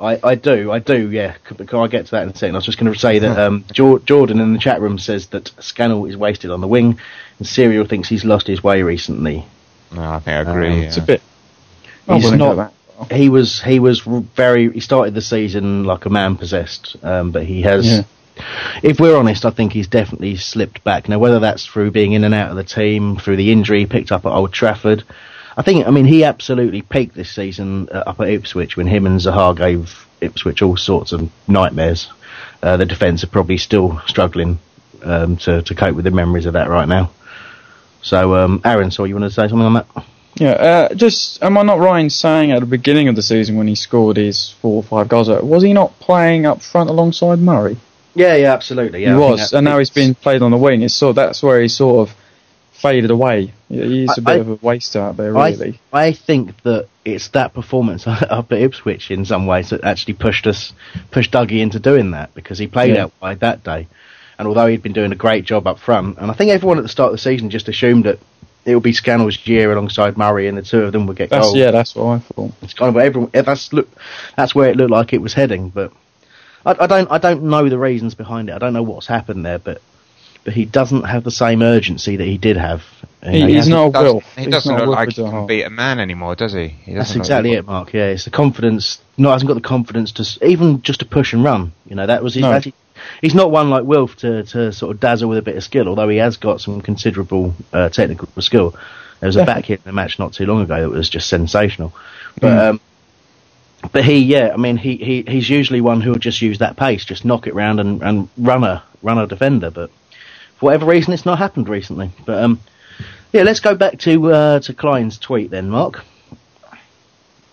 I, I do, I do, yeah. C- Can I get to that in a second? I was just going to say that um, Jor- Jordan in the chat room says that Scannell is wasted on the wing, and Serial thinks he's lost his way recently. No, I think I agree. Um, yeah. It's a bit. He's wouldn't that. He was he was very. He started the season like a man possessed, um, but he has. Yeah. If we're honest, I think he's definitely slipped back. Now, whether that's through being in and out of the team, through the injury picked up at Old Trafford, I think. I mean, he absolutely peaked this season uh, up at Ipswich when him and Zaha gave Ipswich all sorts of nightmares. Uh, the defence are probably still struggling um, to to cope with the memories of that right now. So, um, Aaron, so you want to say something on that? Yeah, uh, just am I not right in saying at the beginning of the season when he scored his four or five goals, uh, was he not playing up front alongside Murray? Yeah, yeah, absolutely. Yeah, he I was, and now he's been played on the wing. It's sort that's where he sort of faded away. He's a I- bit I- of a waster out there, really. I think that it's that performance up at Ipswich in some ways that actually pushed us, pushed Dougie into doing that because he played Yeah. out wide that day. And although he'd been doing a great job up front, and I think everyone at the start of the season just assumed that it would be Scannell's year alongside Murray, and the two of them would get That's goals. yeah, that's what I thought. It's kind of everyone. That's look. That's where it looked like it was heading, but I, I don't I don't know the reasons behind it. I don't know what's happened there, but but he doesn't have the same urgency that he did have. You know, He, he's hasn't- not a Doesn't- He doesn't look like he can heart. beat a man anymore, does he? he That's exactly it, Mark. Yeah, it's the confidence. Not hasn't got the confidence to even just to push and run. You know, that was his. No. actually- he's not one like Wilf to, to sort of dazzle with a bit of skill, although he has got some considerable uh, technical skill. There was a back hit in a match not too long ago that was just sensational. But Mm. um, but he, yeah, I mean, he, he he's usually one who'll just use that pace, just knock it round and, and run a run a defender. But for whatever reason, it's not happened recently. But um, yeah, let's go back to uh, to Klein's tweet then, Mark.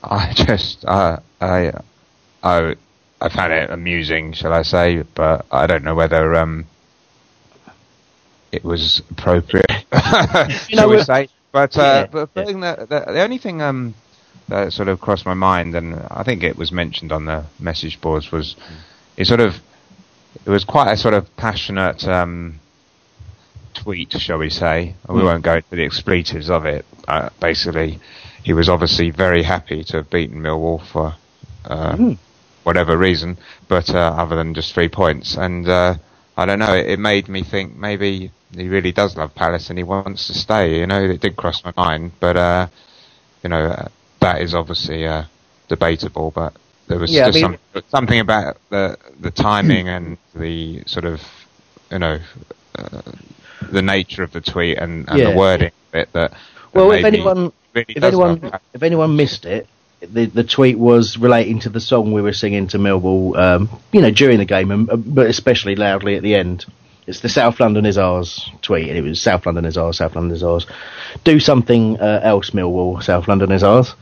I just, uh, I, I, I found it amusing, shall I say? But I don't know whether um, it was appropriate, You know, shall we say? But uh, Yeah, but the, thing that, the, the only thing um, that sort of crossed my mind, and I think it was mentioned on the message boards, was it sort of it was quite a sort of passionate um, tweet, shall we say? We Mm. won't go into the expletives of it. Uh, basically, he was obviously very happy to have beaten Millwall for uh, Mm. whatever reason, but uh, other than just three points. And uh, I don't know, it, it made me think maybe he really does love Palace and he wants to stay. You know, it did cross my mind, but uh, you know, uh, that is obviously uh, debatable. But there was Yeah, I just mean- some, something about the the timing and the sort of you know uh, the nature of the tweet and, and Yeah. the wording of it that. Well, if anyone really if anyone if anyone missed it, the the tweet was relating to the song we were singing to Millwall, um, you know, during the game, and, uh, but especially loudly at the end. It's the South London is ours tweet, and it was South London is ours, South London is ours. Do something uh, else, Millwall. South London is ours.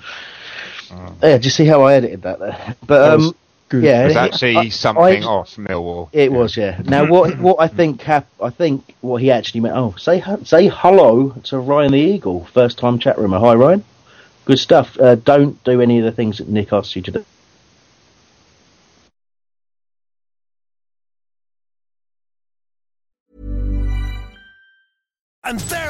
Yeah, do you see how I edited that there? But um, good. yeah, It was actually I- something I- off Millwall. It was, yeah. Now, what what I think hap- I think what he actually meant. Oh, say say hello to Ryan the Eagle, first time chat roomer. Hi, Ryan. Good stuff. Uh, don't do any of the things that Nick asked you to do. And there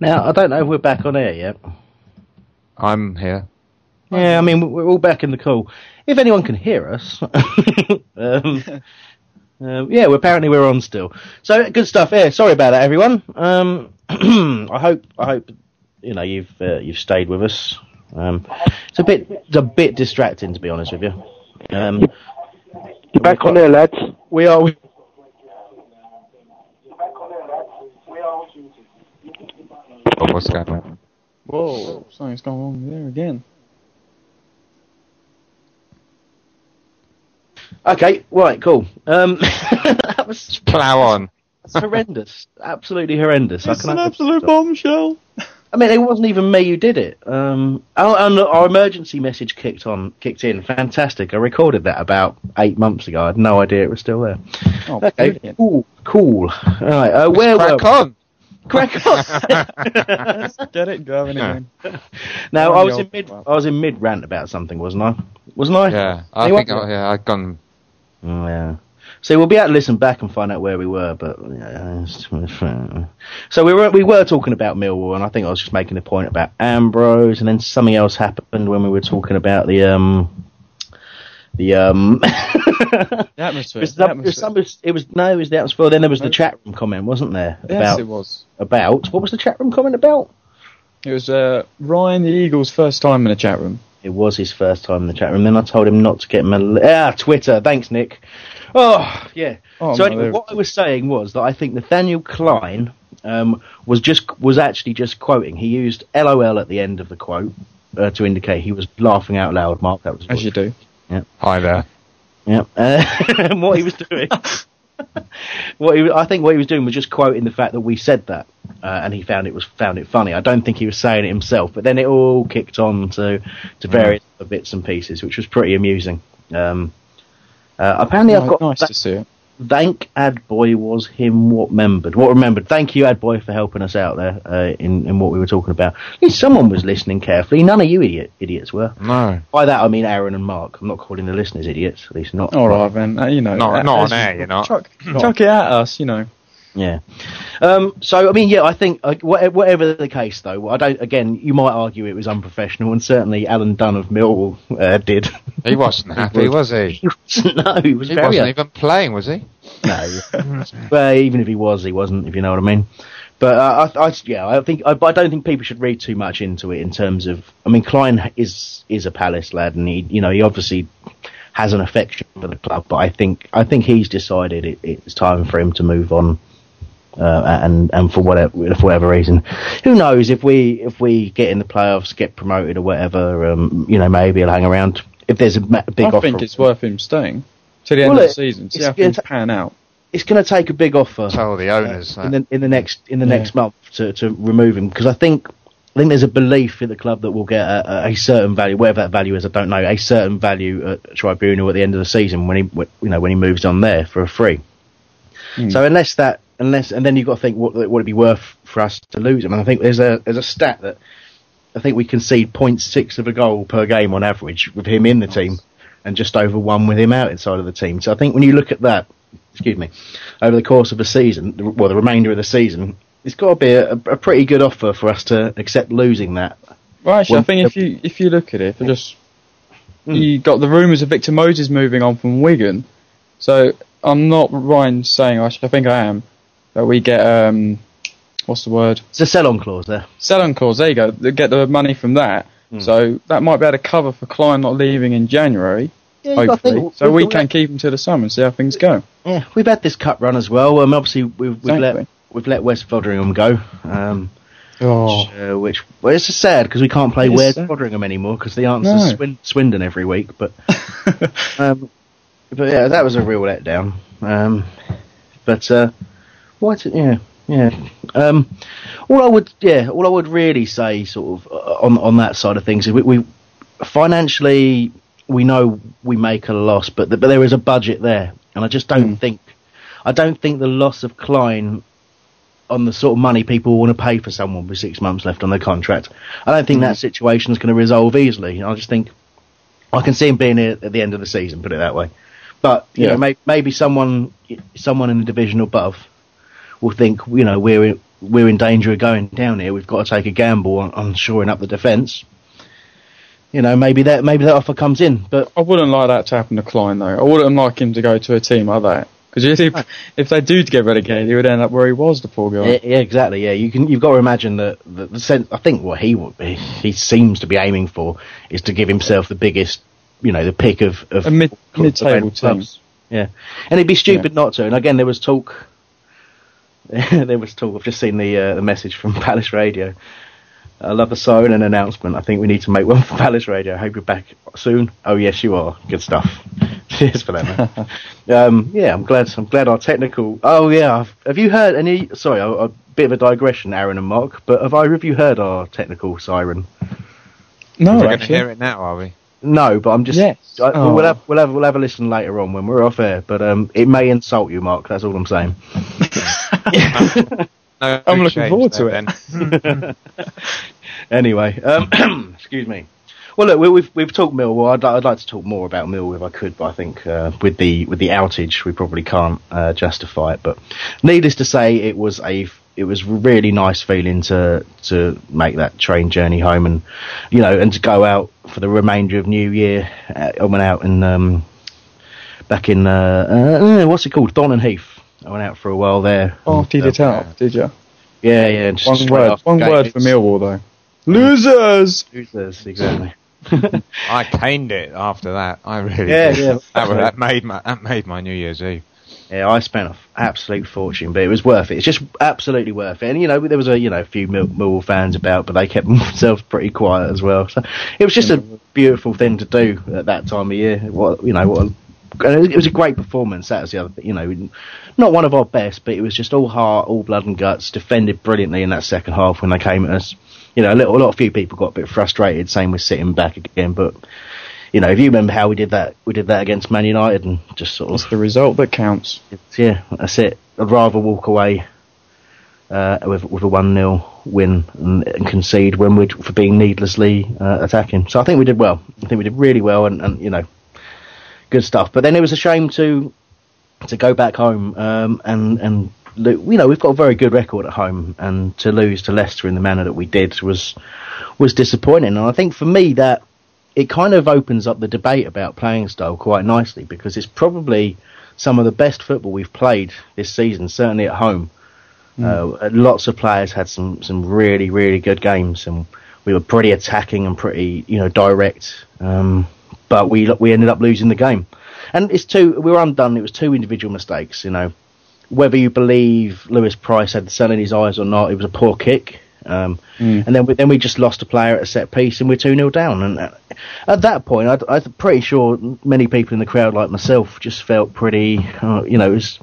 Now I don't know if we're back on air yet. I'm here. Yeah, I mean we're all back in the call. If anyone can hear us, um, um, yeah, well, apparently we're on still. So good stuff. Yeah, sorry about that, everyone. Um, I hope I hope you know you've uh, you've stayed with us. Um, it's a bit it's a bit distracting to be honest with you. Um, You're back on there, lads. we are. We, Oh, what's going on? Whoa, something's gone wrong there again. okay, right, cool. Um, that was Plow on. horrendous, absolutely horrendous. It's an have- absolute bombshell. I mean, it wasn't even me who did it. Um, our, our, our emergency message kicked on, kicked in. Fantastic. I recorded that about eight months ago. I had no idea it was still there. Oh, okay, brilliant. cool, cool. All right, uh, where Crack were on. Crack on? Get it going Yeah. again. now I was in mid, club. I was in mid rant about something, wasn't I? Wasn't I? Yeah, I Anyone? think I, yeah, I've gone. Oh, yeah. So we'll be able to listen back and find out where we were, but yeah, so we were we were talking about Millwall, and I think I was just making a point about Ambrose, and then something else happened when we were talking about the um the um. The it, atmosphere. was, the some- it, was, it was no, it was the atmosphere. Then there was the chat room comment, wasn't there? Yes, about it was. about what was the chat room comment about? It was uh, Ryan the Eagles' first time in a chat room. It was his first time in the chat room. Then I told him not to get my ah Twitter. Thanks, Nick. Oh yeah. Oh, so no, anyway, what I was saying was that I think Nathaniel Klein um, was just was actually just quoting. He used LOL at the end of the quote uh, to indicate he was laughing out loud. Mark, that was As you do. Yeah. Hi there. Yeah. Uh, and what he was doing. what he, I think what he was doing was just quoting the fact that we said that, uh, and he found it was found it funny. I don't think he was saying it himself, but then it all kicked on to to various other bits and pieces, which was pretty amusing. Um, uh, apparently, I've got nice that- to see it. Thank Adboy was him what remembered. What remembered. Thank you, Adboy, for helping us out there uh, in in what we were talking about. At least someone was listening carefully. None of you idiot idiots were. No, By that I mean Aaron and Mark. I'm not calling the listeners idiots. At least not. All right, then. Uh, you know, not uh, not on air. you- You're not. Chuck, chuck it at us, you know. Yeah. Um, so I mean, yeah, I think uh, whatever the case, though, I don't. Again, you might argue it was unprofessional, and certainly Alan Dunne of Millwall uh, did. He wasn't happy, was he? He wasn't. No, he was. He wasn't even playing, was he? No. well, even if he was, he wasn't. If you know what I mean. But uh, I, I, yeah, I think I, but I don't think people should read too much into it in terms of. I mean, Klein is is a Palace lad, and he, you know, he obviously has an affection for the club. But I think I think he's decided it, it's time for him to move on. Uh, and and for whatever for whatever reason, who knows if we if we get in the playoffs, get promoted or whatever, um, you know maybe he'll hang around. If there's a big I offer, I think it's worth him staying to the end Well, of the season. See it's- how things pan out. it's going to take a big offer. Tell the owners. in the in the next in the Yeah. next month to, to remove him because I think I think there's a belief in the club that we'll get a, a- a certain value, whatever that value is, I don't know, a certain value at Tribunal at the end of the season when he you know when he moves on there for a free. Hmm. So unless that unless and then you've got to think what would it be worth for us to lose him? And I think there's a there's a stat that I think we concede 0.6 of a goal per game on average with him in the team, and just over one with him out inside of the team. So I think when you look at that, excuse me, over the course of a season, well, the remainder of the season, it's got to be a, a pretty good offer for us to accept losing that. Well, actually, I think if you if you look at it, if just Hmm. you got the rumours of Victor Moses moving on from Wigan, so I'm not Ryan saying I think I am that we get um what's the word It's a sell-on clause there. sell-on clause. There you go. They get the money from that, Hmm. so that might be able to cover for Klein not leaving in January. Yeah, hopefully, think- so we we've- can keep him to the summer and see how things go. Yeah, we've had this cup run as well. Um, obviously we've, we've let we've let Wes Foderingham go. Um, Oh, which, uh, which well, it's just sad because we can't play Wes sad. Anymore because the answer's No. Swin- Swindon every week. But um, but yeah, that was a real letdown. Um, but uh, what? Yeah, yeah. Um, all I would, yeah, all I would really say, sort of uh, on on that side of things, is we, we financially we know we make a loss, but the, but there is a budget there, and I just don't think, I don't think the loss of Klein on the sort of money people want to pay for someone with six months left on their contract. I don't think that situation is going to resolve easily. I just think I can see him being here at the end of the season, put it that way. But you Yeah. know, may, maybe someone someone in the division above will think, you know, we're we're in danger of going down here. We've got to take a gamble on, on shoring up the defence. You know, maybe that maybe that offer comes in, but I wouldn't like that to happen to Klein though. I wouldn't like him to go to a team like that because if, if they do get relegated, he would end up where he was. The poor guy. Yeah, yeah, exactly. Yeah, you can. You've got to imagine that the, the sense. I think what he would be, he seems to be aiming for is to give himself the biggest, you know, the pick of, of mid- mid-table clubs. Yeah, and it'd be stupid not to. And again, there was talk. there was talk. I've just seen the uh, the message from Palace Radio. I love the siren and announcement. I think we need to make one for Palace Radio. I hope you're back soon. Oh yes, you are. Good stuff. Cheers for that, man. um, yeah, I'm glad. I'm glad our technical. Oh yeah, I've, have you heard any? Sorry, a, a bit of a digression, Aaron and Mark. But have either of you heard our technical siren? No, We're going to actually. hear it now, are we? No, but I'm just. Yes. I, Oh. We'll have we'll have we'll have a listen later on when we're off air. But um, it may insult you, Mark. That's all I'm saying. No, I'm looking forward to it. anyway, um, excuse me. Well, look, we, we've we've talked Millwall. I'd, I'd like to talk more about Millwall if I could, but I think uh, with the with the outage, we probably can't uh, justify it. But needless to say, it was a it was really nice feeling to to make that train journey home, and you know, and to go out for the remainder of New Year. Uh, I went out and um, back in uh, uh, what's it called, Thornton Heath. I went out for a while there. Oh, after you did out, did you? Yeah, yeah. and just One word. One the word for Millwall though. Losers. Losers, exactly. I caned it after that. I really Yeah, did. yeah. That, was- that made my that made my New Year's Eve. Yeah, I spent an absolute fortune, but it was worth it. It's just absolutely worth it. And you know, there was a you know a few Mill- Millwall fans about, but they kept themselves pretty quiet as well. So it was just a beautiful thing to do at that time of year. What you know, what a, and it was a great performance. That was the other. You know, not one of our best, but it was just all heart, all blood and guts. Defended brilliantly in that second half when they came at us. You know, a little, a lot of few people got a bit frustrated. Same with sitting back again, but. You know, if you remember how we did that, we did that against Man United, and just sort of It's the result that counts. yeah, that's it. I'd rather walk away uh, with with a one 0 win and, and concede when we for being needlessly uh, attacking. So I think we did well. I think we did really well, and, and you know, good stuff. But then it was a shame to to go back home um, and and you know we've got a very good record at home, and to lose to Leicester in the manner that we did was was disappointing. And I think for me that it kind of opens up the debate about playing style quite nicely because it's probably some of the best football we've played this season, certainly at home. Uh, lots of players had some, some really, really good games, and we were pretty attacking and pretty, you know, direct. Um, but we we ended up losing the game, and it's two. We were undone. It was two individual mistakes. You know, whether you believe Lewis Price had the sun in his eyes or not, it was a poor kick. Um, And then we, then we just lost a player at a set piece, and we're two 0 down. And uh, at that point, I'd, I'm pretty sure many people in the crowd, like myself, just felt pretty. Uh, you know, it was,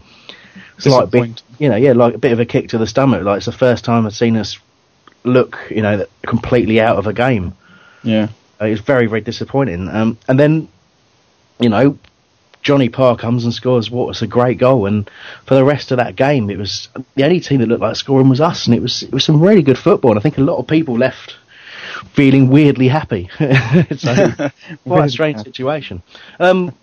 it's like big, you know, yeah, like a bit of a kick to the stomach. Like it's the first time I've seen us look, you know, completely out of a game. Yeah. Uh, it was very, very disappointing. Um, and then, you know, Johnny Parr comes and scores what was a great goal. And for the rest of that game, it was the only team that looked like scoring was us, and it was it was some really good football. And I think a lot of people left feeling weirdly happy. so quite a strange situation. Um,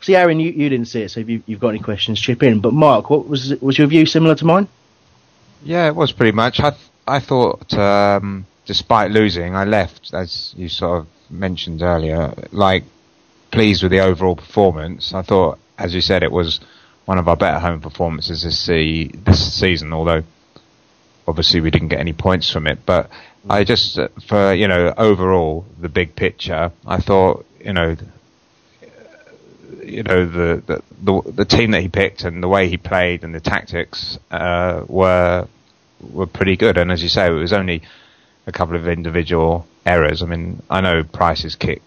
see, Aaron, you, you didn't see it, so if you, you've got any questions, chip in. But Mark, what was was your view similar to mine? Yeah, it was pretty much. I th- I thought, um, despite losing, I left as you sort of mentioned earlier, like pleased with the overall performance. I thought, as you said, it was one of our better home performances this see this season. Although obviously we didn't get any points from it, but I just uh, for you know overall the big picture, I thought you know you know the, the the the team that he picked and the way he played and the tactics uh, were were pretty good. And as you say, it was only a couple of individual errors. I mean, I know Price's kick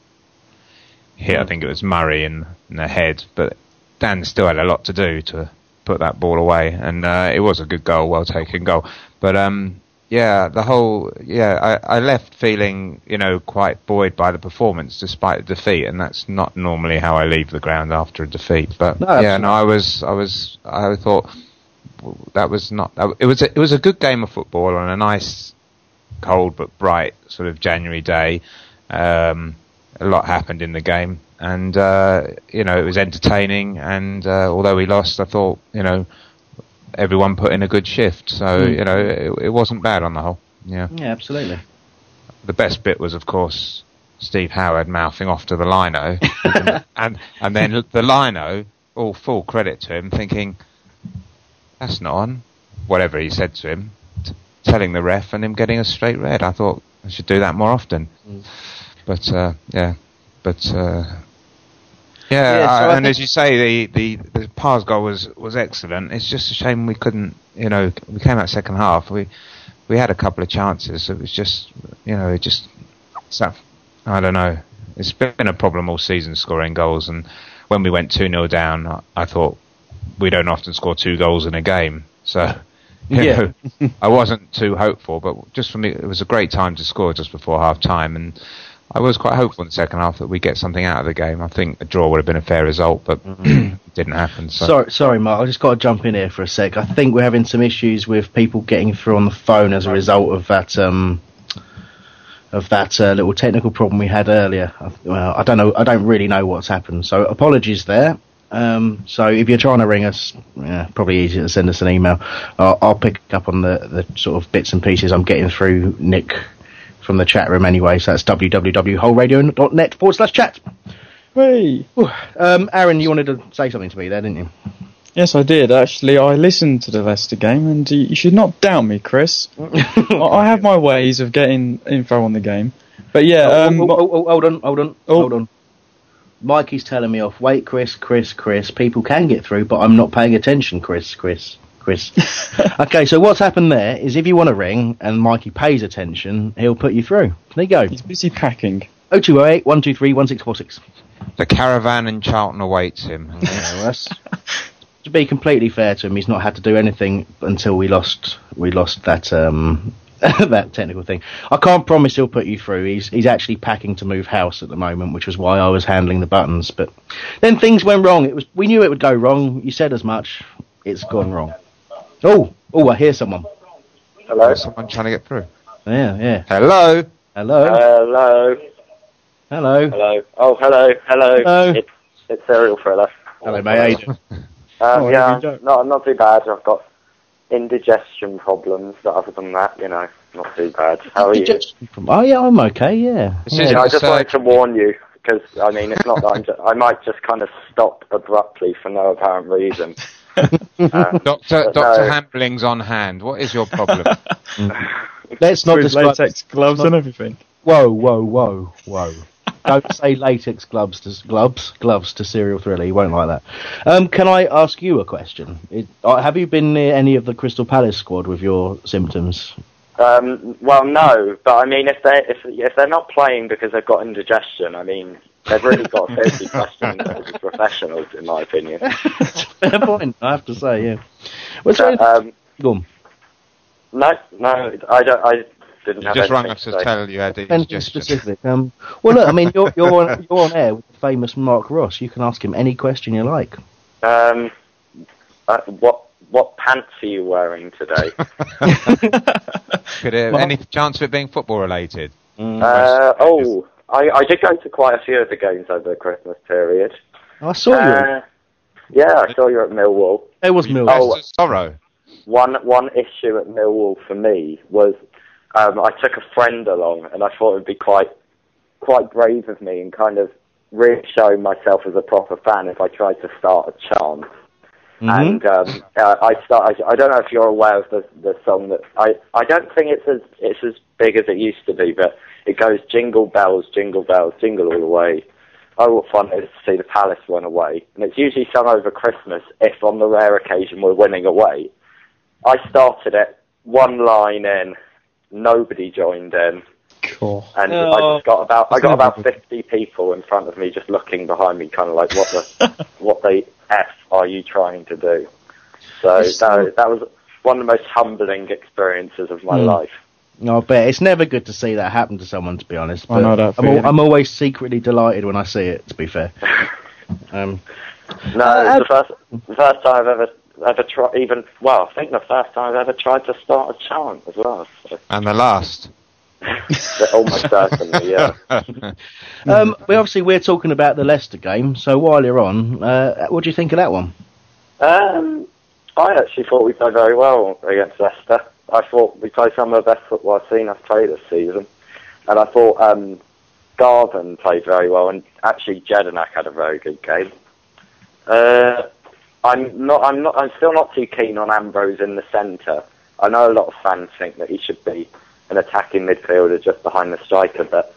hit. I think it was Murray in, in the head, but Dan still had a lot to do to put that ball away, and uh, it was a good goal, well taken goal. But um, yeah, the whole yeah, I, I left feeling you know quite buoyed by the performance despite the defeat, and that's not normally how I leave the ground after a defeat. But No, yeah, no, I was I was I thought that was not it was a, it was a good game of football on a nice cold but bright sort of January day. Um, a lot happened in the game, and uh, you know it was entertaining. And uh, although we lost, I thought you know everyone put in a good shift. So Mm. you know, it, it wasn't bad on the whole. Yeah. Yeah, absolutely. The best bit was, of course, Steve Howard mouthing off to the lino, and, and then the lino, all full credit to him, thinking that's not on. Whatever he said to him, telling the ref and him getting a straight red. I thought I should do that more often. But uh, yeah, but uh, yeah, Yeah, so I- and as you say, the the the Parr's goal was was excellent. It's just a shame we couldn't. You know, we came out second half. We we had a couple of chances. It was just, you know, it just. I don't know. It's been a problem all season scoring goals, and when we went two 0 down, I, I thought we don't often score two goals in a game. So, Yeah. I wasn't too hopeful, but just for me, it was a great time to score just before half time, and I was quite hopeful in the second half that we get something out of the game. I think a draw would have been a fair result, but it didn't happen. So. Sorry, sorry, Mark. I just got to jump in here for a sec. I think we're having some issues with people getting through on the phone as a result of that um, of that uh, little technical problem we had earlier. Well, I don't know. I don't really know what's happened. So apologies there. Um, so if you're trying to ring us, yeah, probably easier to send us an email. I'll, I'll pick up on the, the sort of bits and pieces I'm getting through Nick from the chat room anyway. So that's www.wholeradio.net forward slash chat. Hey. Um, Aaron, you wanted to say something to me there, didn't you? Yes, I did. Actually, I listened to the Leicester game, and you should not doubt me, Chris. I have my ways of getting info on the game. But yeah, Oh, um, oh, oh, oh, hold on, hold on, Oh. hold on. Mikey's telling me off. Wait, Chris, Chris, Chris. People can get through, but I'm not paying attention, Chris, Chris, Chris. okay, so what's happened there is if you want to ring and Mikey pays attention, he'll put you through. There you go. he's busy packing. 0208 123 1646. The caravan in Charlton awaits him. Yeah, to be completely fair to him, he's not had to do anything until we lost we lost that um that technical thing. I can't promise he'll put you through. He's he's actually packing to move house at the moment, which was why I was handling the buttons. But then things went wrong. It was we knew it would go wrong. You said as much. It's gone wrong. Oh, oh, I hear someone. Hello? Someone trying to get through. Yeah, yeah. Hello? Hello. Hello. Hello. Hello. Oh, hello. Hello. Hello. It's, it's Serial Thriller. Hello, mate. How you doing? Um, Oh, yeah, you don't- not not too bad. I've got indigestion problems, but other than that, you know, not too bad. How are you? Oh yeah, I'm okay. Yeah. Yeah, yeah. I just wanted to warn you because I mean, it's not that I'm just, I might just kind of stop abruptly for no apparent reason. Uh, Doctor but Doctor no. Hambling's on hand. What is your problem? Let's not With describe latex gloves not- and everything. Whoa, whoa, whoa, whoa. Don't say latex gloves to gloves gloves to serial thriller. He won't like that. Um, can I ask you a question? It, uh, have you been near any of the Crystal Palace squad with your symptoms? Um, well, no, but I mean, if they if if they're not playing because they've got indigestion, I mean, they've really got a safety question as professionals, in my opinion. Fair point. I have to say, yeah. What's Uh, um, Go on. no, no, I don't. I didn't You have just rang anything us to say. tell you had Anything indigestion. specific? Um, well, look, I mean, you're you're on, you're on air with the famous Mark Ross. You can ask him any question you like. Um, uh, what what pants are you wearing today? Could it, Well- any chance of it being football related? uh, oh, I, I did go to quite a few of the games over the Christmas period. I saw you. Uh, yeah, I saw you at Millwall. It was Millwall. Oh, Sorrow. one one issue at Millwall for me was um, I took a friend along, and I thought it would be quite quite brave of me and kind of really show myself as a proper fan if I tried to start a chant. Mm-hmm. And um, uh, I start. I, I don't know if you're aware of the the song that I. I don't think it's as it's as big as it used to be, but it goes jingle bells, jingle bells, jingle all the way. Oh, what fun it is to see the Palace run away! And it's usually sung over Christmas if, on the rare occasion, we're winning away. I started it one line in, nobody joined in, Cool. and I Oh, just got about I got about good. fifty people in front of me just looking behind me, kind of like what the what the f are you trying to do? So that, that was one of the most humbling experiences of my Mm. life. I bet it's never good to see that happen to someone. To be honest, I know but that I'm, al- I'm always secretly delighted when I see it. To be fair, um, No, Uh, it's the first the first time I've ever ever tried even well, I think the first time I've ever tried to start a chant as well. So, And the last. almost certainly, yeah. um, we obviously we're talking about the Leicester game. So while you're on, uh, what do you think of that one? Um, I actually thought we played very well against Leicester. I thought we played some of the best football I've seen us play this season, and I thought um, Garvan played very well, and actually Jedinak had a very good game. Uh, I'm not. I'm not. I'm still not too keen on Ambrose in the centre. I know a lot of fans think that he should be an attacking midfielder just behind the striker, but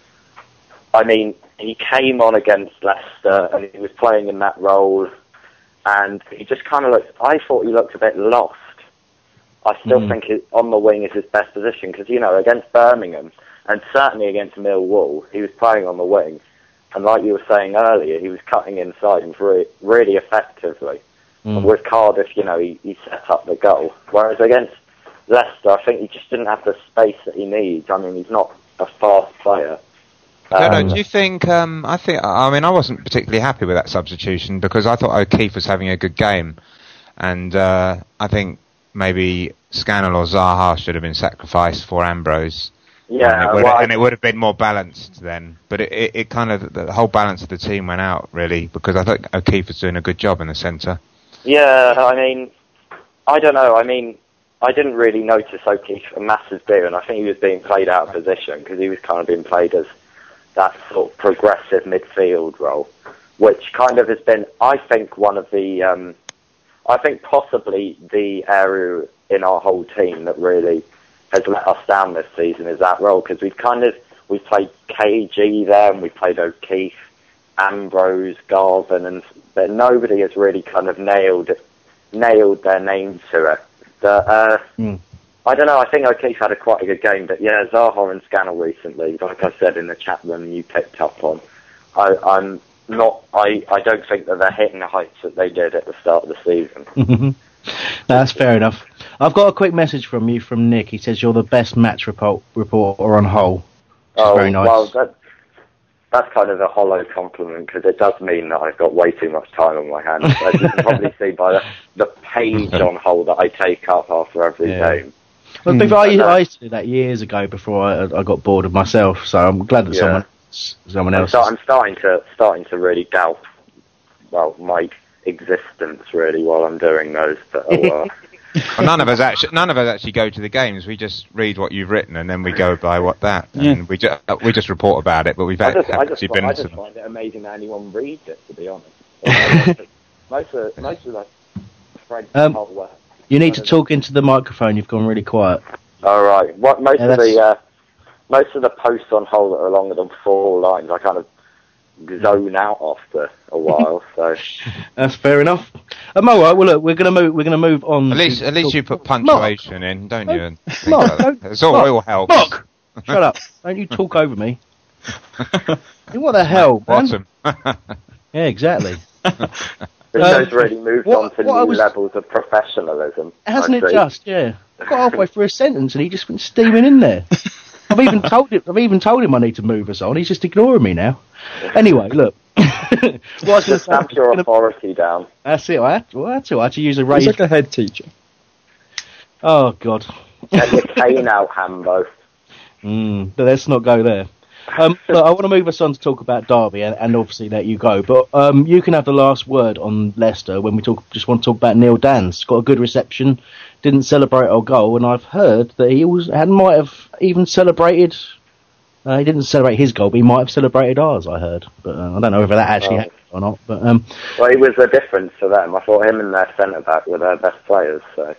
I mean, he came on against Leicester and he was playing in that role, and he just kind of looked. I thought he looked a bit lost. I still Mm. think it, on the wing is his best position because you know against Birmingham and certainly against Millwall, he was playing on the wing, and like you were saying earlier, he was cutting inside and re- really effectively. And with Cardiff, you know, he, he set up the goal. Whereas against Leicester, I think he just didn't have the space that he needs. I mean, he's not a fast player. I don't Um, know, do you think? Um, I think. I mean, I wasn't particularly happy with that substitution because I thought O'Keefe was having a good game, and uh, I think maybe Scannell or Zaha should have been sacrificed for Ambrose. Yeah, and it would, well, I- and it would have been more balanced then. But it, it, it kind of the whole balance of the team went out really because I thought O'Keefe was doing a good job in the centre. Yeah, I mean, I don't know. I mean, I didn't really notice O'Keefe a massive deal, and I think he was being played out of position because he was kind of being played as that sort of progressive midfield role, which kind of has been, I think, one of the, um, I think possibly the area in our whole team that really has let us down this season is that role because we've kind of we've played KG there and we played O'Keefe, Ambrose, Garvan, and but nobody has really kind of nailed nailed their name to it. But, uh, I don't know. I think O'Keefe had a quite a good game, but yeah, Zaha and Scannell recently, like I said in the chat room, you picked up on. I, I'm not. I, I don't think that they're hitting the heights that they did at the start of the season. No, That's fair enough. I've got a quick message from you from Nick. He says you're the best match report reporter on. Which oh, very nice. well, that, that's kind of a hollow compliment because it does mean that I've got way too much time on my hands. As you can probably see by the, the page on hold that I take up after every Yeah. game. Well, before I, But, uh, I used to do that years ago before I, I got bored of myself. So I'm glad that Yeah. someone someone I'm, else. start, I'm starting to starting to really doubt, well, my existence really while I'm doing those. But oh, well. Well, none of us actually, none of us actually go to the games. We just read what you've written and then we go by what that, and we just we just report about it. But we've I had, just, I just, actually been I just find it amazing that anyone reads it. To be honest, most of most of the threads Um, whole work. you need to talk into the microphone. You've gone really quiet. All right. What most Yeah, of the uh, most of the posts on hold that are longer than four lines, I kind of zone out after a while. So That's fair enough. Um, all right. Well, look, we're gonna move. We're gonna move on. At least, to at least talk- you put punctuation in, don't you? Mark, don't- It's all, Mark, it all helps. Mark, shut up! Don't you talk over me. Hey, what the hell, man? Bottom. Yeah, exactly. Windows really moved what- on to new was- levels of professionalism. Hasn't it just? Yeah. I got halfway through a sentence and he just went steaming in there. I've even told him. I've even told him I need to move us on. He's just ignoring me now. Anyway, look. what I was going to Just say. stamp your authority down. That's it. I had, well, that's it. I had to use a He's like a head teacher. Oh God. Get your cane out, Hambo. Mm, but let's not go there. Um, look, I want to move us on to talk about Derby and, and obviously let you go. But um, you can have the last word on Leicester when we talk. Just want to talk about Neil Danns got a good reception. Didn't celebrate our goal, and I've heard that he was and might have even celebrated. Uh, he didn't celebrate his goal, but he might have celebrated ours. I heard, but uh, I don't know whether that actually Oh. happened or not. But um, Well, he was the difference for them. I thought him and their centre back were their best players. So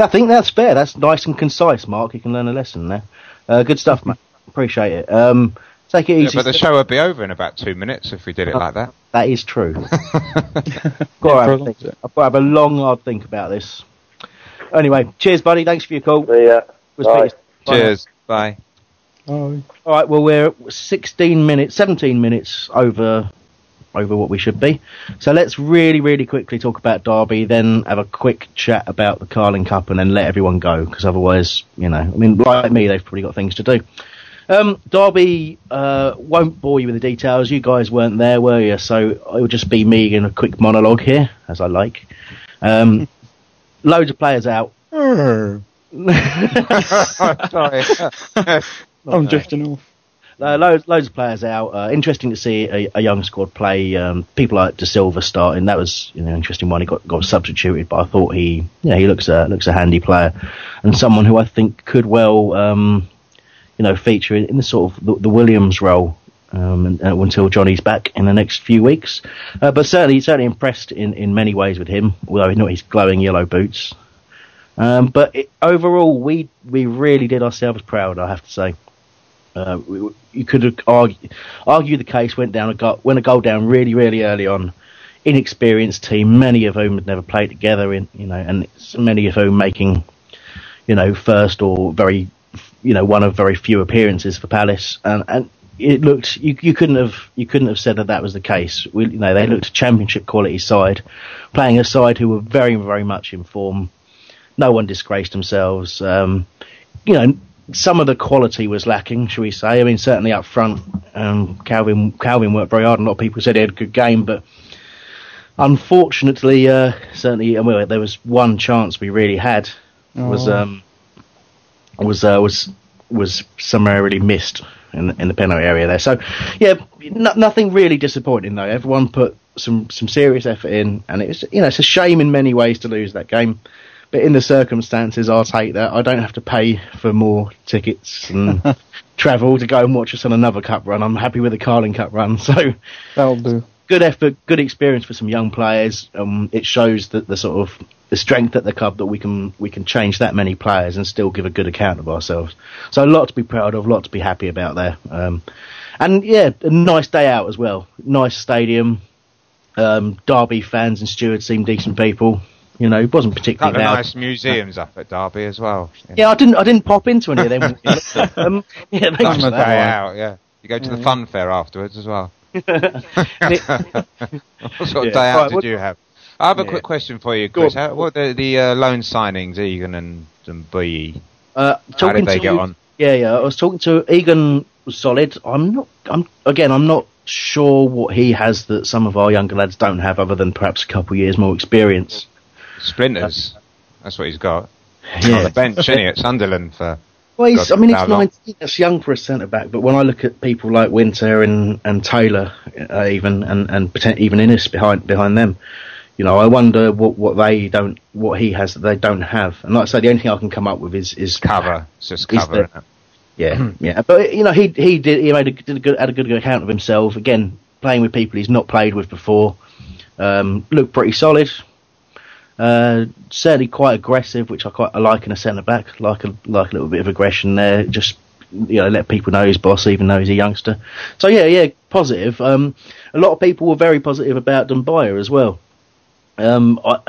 I think that's fair. That's nice and concise, Mark. You can learn a lesson there. Uh, good stuff, mate. Appreciate it. Um, take it Yeah, easy. but the show would be over in about two minutes if we did it like that. That is true. got to have a prolonged think. I've got to have a long, hard think about this. Anyway, cheers, buddy. Thanks for your call. See ya. We'll Bye. speak- Bye. Cheers. Bye. Oh, All right. Well, we're 16 minutes, 17 minutes over over what we should be. So let's really, really quickly talk about Derby, then have a quick chat about the Carling Cup, and then let everyone go because otherwise, you know, I mean, like me, they've probably got things to do. Um, Derby uh, won't bore you with the details. You guys weren't there, were you? So it will just be me in a quick monologue here, as I like. Um, loads of players out. Sorry. I'm drifting off. uh, loads, loads of players out. Uh, interesting to see a, a young squad play. Um, people like De Silva starting. That was you know interesting one. He got got substituted, but I thought he yeah he looks a looks a handy player and someone who I think could well um, you know feature in, the sort of the, the Williams role. Um, and, uh, until Johnny's back in the next few weeks, uh, but certainly certainly impressed in, in many ways with him. Although not his glowing yellow boots, um, but it, overall, we we really did ourselves proud. I have to say. Uh, we, you could argue, argue the case went down a go, went a goal down really really early on. Inexperienced team, many of whom had never played together, in you know, and many of whom making, you know, first or very, you know, one of very few appearances for Palace, and and it looked you you couldn't have you couldn't have said that that was the case. We, you know, they looked a championship quality side, playing a side who were very very much in form. No one disgraced themselves. Um, you know, some of the quality was lacking, shall we say? I mean, certainly up front, um, Calvin Calvin worked very hard. A lot of people said he had a good game, but unfortunately, uh, certainly, well, there was one chance we really had was Oh. um, was uh, was was summarily missed in the, in the penalty area there. So, yeah, no, nothing really disappointing though. Everyone put some some serious effort in, and it's you know it's a shame in many ways to lose that game. But in the circumstances, I'll take that. I don't have to pay for more tickets and travel to go and watch us on another cup run. I'm happy with the Carling Cup run. So That'll do. Good effort, good experience for some young players. Um, it shows that the sort of the strength at the club that we can we can change that many players and still give a good account of ourselves. So a lot to be proud of, a lot to be happy about there. Um, and yeah, a nice day out as well. Nice stadium. Um, Derby fans and stewards seem decent people. You know, it wasn't particularly loud. nice museums up at Derby as well. Yeah, I didn't. I didn't pop into any of them. um, yeah, that. day out, yeah. You go to the fun fair afterwards as well. what sort of Yeah. day out Right, did what- you have? I have a Yeah. quick question for you, Chris. How, what the, the uh, loan signings, Egan and, and B? Uh, How did they to, get on? Yeah, yeah. I was talking to Egan. Was solid. I'm not. I'm again. I'm not sure what he has that some of our younger lads don't have, other than perhaps a couple of years more experience. Splinters. That's what he's got. Yeah. On the bench, isn't he, at Sunderland for. Well, he's, I mean, he's 19. That's young for a centre back. But when I look at people like Winter and and Taylor, uh, even and and even Inniss behind behind them, you know, I wonder what what they don't, what he has that they don't have. And like I say, the only thing I can come up with is is cover. It's just cover. the- Yeah, yeah, but you know he he did he made a, did a good had a good account of himself again, playing with people he's not played with before. Um, looked pretty solid. Uh, certainly quite aggressive, which I quite I like in a centre back. Like a like a little bit of aggression there. Just you know let people know he's boss, even though he's a youngster. So yeah, yeah, positive. Um, a lot of people were very positive about Dumbuya as well. Um, I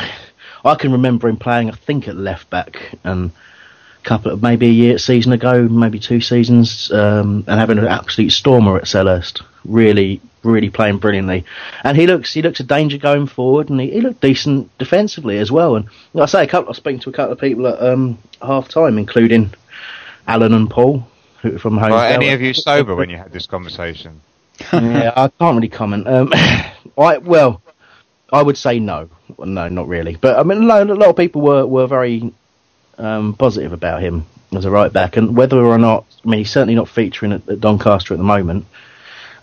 I can remember him playing, I think, at left back and a couple of maybe a year season ago, maybe two seasons, um, and having an absolute stormer at Selhurst. Really, really playing brilliantly, and he looks he looks a danger going forward, and he, he looked decent defensively as well. And like I say, a couple I speaking to a couple of people at um, half time, including Alan and Paul who from home. Were any of you sober when you had this conversation? yeah, I can't really comment. Um, I well, I would say no, no, not really. But I mean, a lot, a lot of people were were very um, positive about him as a right back, and whether or not, I mean, he's certainly not featuring at, at Doncaster at the moment,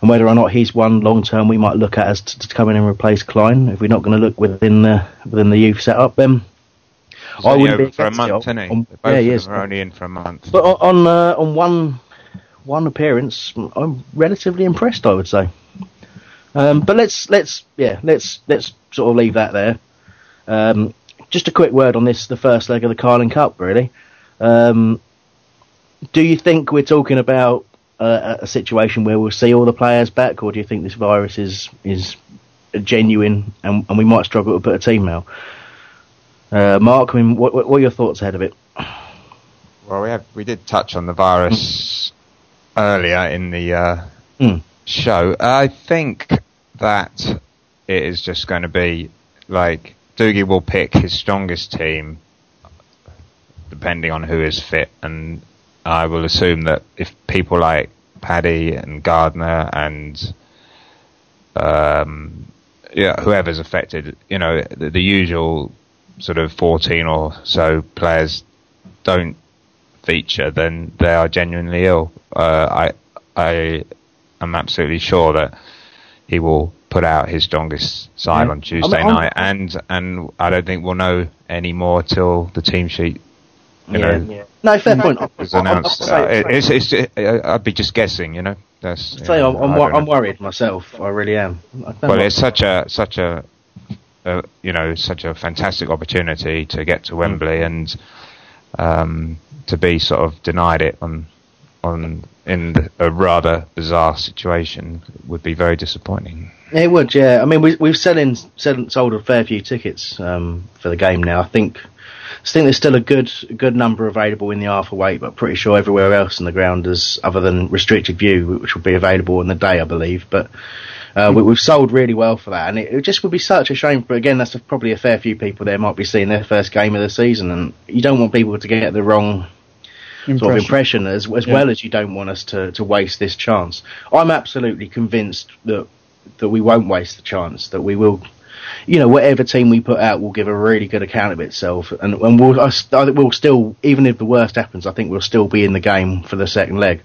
and whether or not he's one long term we might look at as to, to come in and replace Clyne if we're not going to look within the within the youth setup. Then He's I wouldn't be for a month, on- isn't he? on- Both yeah, of he them are only in for a month. But on on, uh, on one one appearance, I'm relatively impressed. I would say. Um, but let's let's yeah let's let's sort of leave that there. Um, just a quick word on this, the first leg of the Carling Cup, really. Um, do you think we're talking about uh, a situation where we'll see all the players back, or do you think this virus is is genuine and, and we might struggle to put a team out? Uh, Mark, I mean, what, what are your thoughts ahead of it? Well, we have we did touch on the virus earlier in the uh, Mm. show. I think that it is just going to be like Dougie will pick his strongest team, depending on who is fit, and I will assume that if people like Paddy and Gardner and um, yeah, whoever's affected, you know, the, the usual sort of 14 or so players don't feature, then they are genuinely ill. Uh, I I am absolutely sure that he will put out his strongest side Yeah. on Tuesday I'm- night, and and I don't think we'll know any more till the team sheet. You Yeah. know, Yeah. No, fair point. is I- I- announced. I'd Uh, it- it's, it's, uh, I'd be just guessing, you know. That's. you Say, know, I'm, I'm, I wor- don't I'm worried myself. I really am. I Well, know. it's such a such a, a you know such a fantastic opportunity to get Mm. to Wembley and um, to be sort of denied it on on in a rather bizarre situation would be very disappointing. It would, yeah. I mean, we, we've selling, sell, sold a fair few tickets um, for the game now. I think, I think there's still a good good number available in the Arthur Wait, but pretty sure everywhere else in the ground is other than restricted view, which will be available on the day, I believe. But uh, we, we've sold really well for that, and it, it just would be such a shame. But again, that's probably a fair few people there might be seeing their first game of the season, and you don't want people to get the wrong sort of impression as as Yeah. well as you don't want us to, to waste this chance. I'm absolutely convinced that that we won't waste the chance. That we will, you know, whatever team we put out will give a really good account of itself, and and we'll I I think we'll still even if the worst happens, I think we'll still be in the game for the second leg.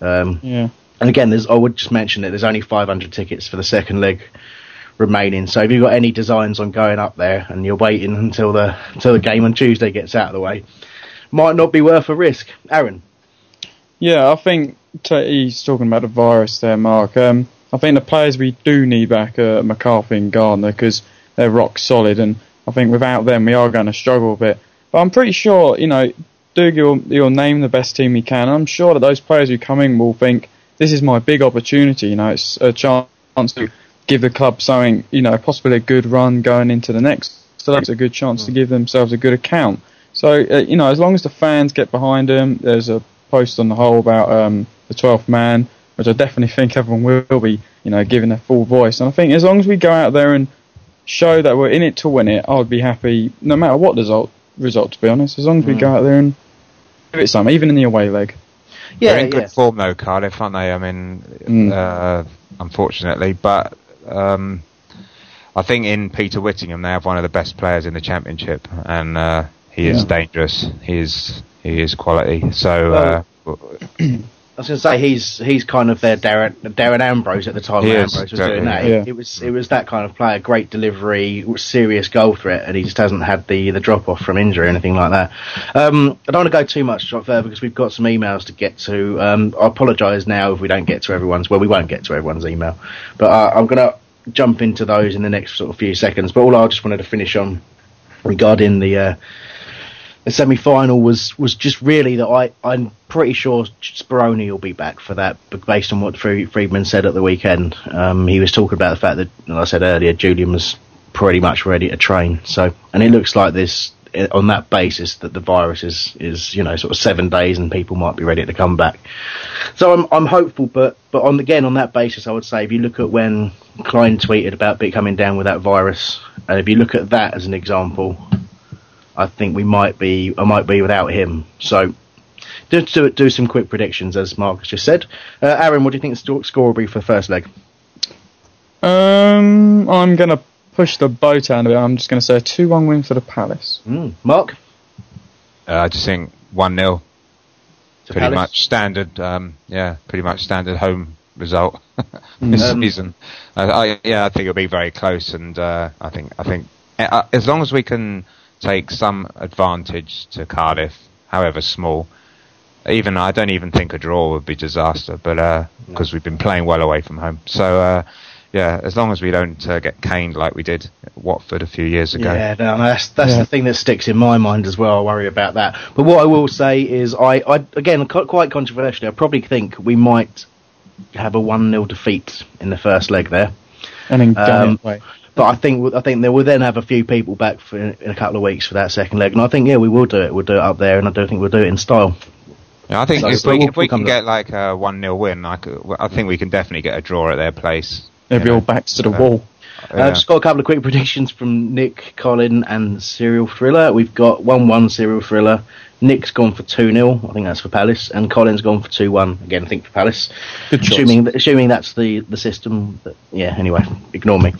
Um, Yeah. and again, there's I would just mention that there's only 500 tickets for the second leg remaining. So if you've got any designs on going up there and you're waiting until the until the game on Tuesday gets out of the way, might not be worth a risk. Aaron. Yeah, I think t- he's talking about the virus there, Mark. Um, I think the players we do need back are McCarthy and Gardner because they're rock solid, and I think without them we are going to struggle a bit. But I'm pretty sure, you know, Doug, you'll, you'll name the best team you can. I'm sure that those players who come in will think this is my big opportunity. You know, it's a chance to give the club something, you know, possibly a good run going into the next. So that's a good chance to give themselves a good account. So uh, you know, as long as the fans get behind them, there's a post on the whole about um, the 12th man, which I definitely think everyone will be, you know, giving their full voice. And I think as long as we go out there and show that we're in it to win it, I would be happy, no matter what the result. Result, to be honest, as long as we Mm. go out there and give it some, even in the away leg. Yeah, They're in good form though, Cardiff, aren't they? I mean, Mm. uh, unfortunately, but um, I think in Peter Whittingham they have one of the best players in the championship, and uh, he is Yeah. dangerous. He is he is quality. So. uh, I was going to say he's he's kind of their Darren Darren Ambrose at the time. He when is, Ambrose was exactly, doing that. yeah. It, it was it was that kind of player, great delivery, serious goal threat, and he just hasn't had the the drop off from injury or anything like that. Um, I don't want to go too much further because we've got some emails to get to. Um, I apologise now if we don't get to everyone's. Well, we won't get to everyone's email, but uh, I'm going to jump into those in the next sort of few seconds. But all I just wanted to finish on regarding the. Uh, the semi final was was just really that I I'm pretty sure Speroni will be back for that, based on what Freedman said at the weekend. Um, he was talking about the fact that, like I said earlier, Julian was pretty much ready to train. So, and it looks like this eh, on that basis that the virus is is you know sort of seven days and people might be ready to come back. So I'm I'm hopeful, but but on again on that basis, I would say if you look at when Clyne tweeted about coming down with that virus, and if you look at that as an example, I think we might be I might be without him. So just do do some quick predictions as Marcus just said. Uh, Aaron, what do you think the score will be for the first leg? Um, I'm going to push the boat out a bit. I'm just going to say a 2 1 win for the Palace. Mm. Mark? Uh, I just think one 0 Pretty Palace? much standard. Um, yeah, pretty much standard home result this Um, season. I, I, yeah, I think it'll be very close, and uh, I think I think uh, as long as we can take some advantage to Cardiff, however small. Even I don't even think a draw would be disaster, but because we've been playing well away from home, so uh, yeah, as long as we don't uh, get caned like we did at Watford a few years ago. Yeah, no, no, that's that's Yeah. the thing that sticks in my mind as well. I worry about that. But what I will say is, I, I again, quite controversially, I probably think we might have a one 0 defeat in the first leg there. And then go Um, away. But I think I think they will then have a few people back for in a couple of weeks for that second leg, and I think yeah, we will do it. We'll do it up there, and I don't think we'll do it in style. Yeah, I think So- if we, we'll- if we we'll can to get like a one 0 win, I, could, I think we can definitely get a draw at their place. They'll be all backs to the Uh, wall. yeah. I've just got a couple of quick predictions from Nick, Colin, and Serial Thriller. We've got 1 1 Serial Thriller. Nick's gone for 2 0. I think that's for Palace. And Colin's gone for 2 1. Again, I think for Palace. Good choice. assuming, assuming that's the, the system. That, yeah, anyway, ignore me.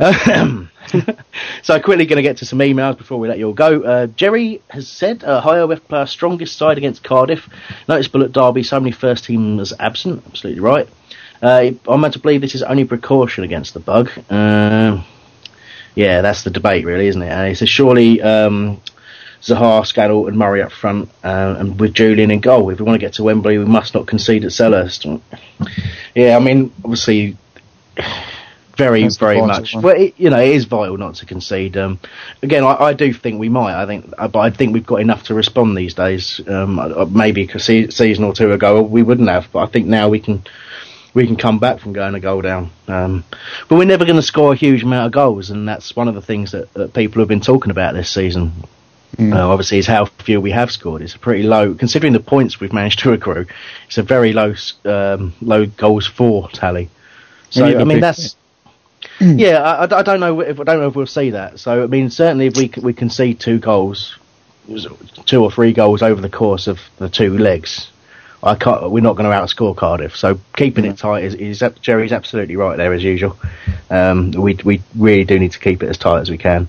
Um, so quickly going to get to some emails before we let you all go. Uh, Jerry has said, uh, "Hi, we play our strongest side against Cardiff. Noticeable at Derby, so many first teamers absent. Absolutely right. Uh, I'm meant to believe this is only precaution against the bug. Um yeah, that's the debate, really, isn't it? Uh, he says surely um, Zaha, Scannell, and Murray up front, uh, and with Julian in goal. If we want to get to Wembley, we must not concede at Selhurst. Yeah, I mean, obviously, very, That's very much. one. Well, it, you know, it is vital not to concede. Um, again, I, I do think we might. I think, uh, but I think we've got enough to respond these days. Um, uh, maybe a se- season or two ago we wouldn't have, but I think now we can. We can come back from going a goal down, um, but we're never going to score a huge amount of goals, and that's one of the things that, that people have been talking about this season. Mm. Uh, obviously, is how few we have scored. It's a pretty low, considering the points we've managed to accrue. It's a very low, um, low goals for tally. So need mean, big- that's yeah. I, I don't know if I don't know if we'll see that. So I mean, certainly if we we concede two goals, two or three goals over the course of the two legs, I can't. We're not going to outscore Cardiff. So keeping it tight is, is Jerry's absolutely right there as usual. Um, we we really do need to keep it as tight as we can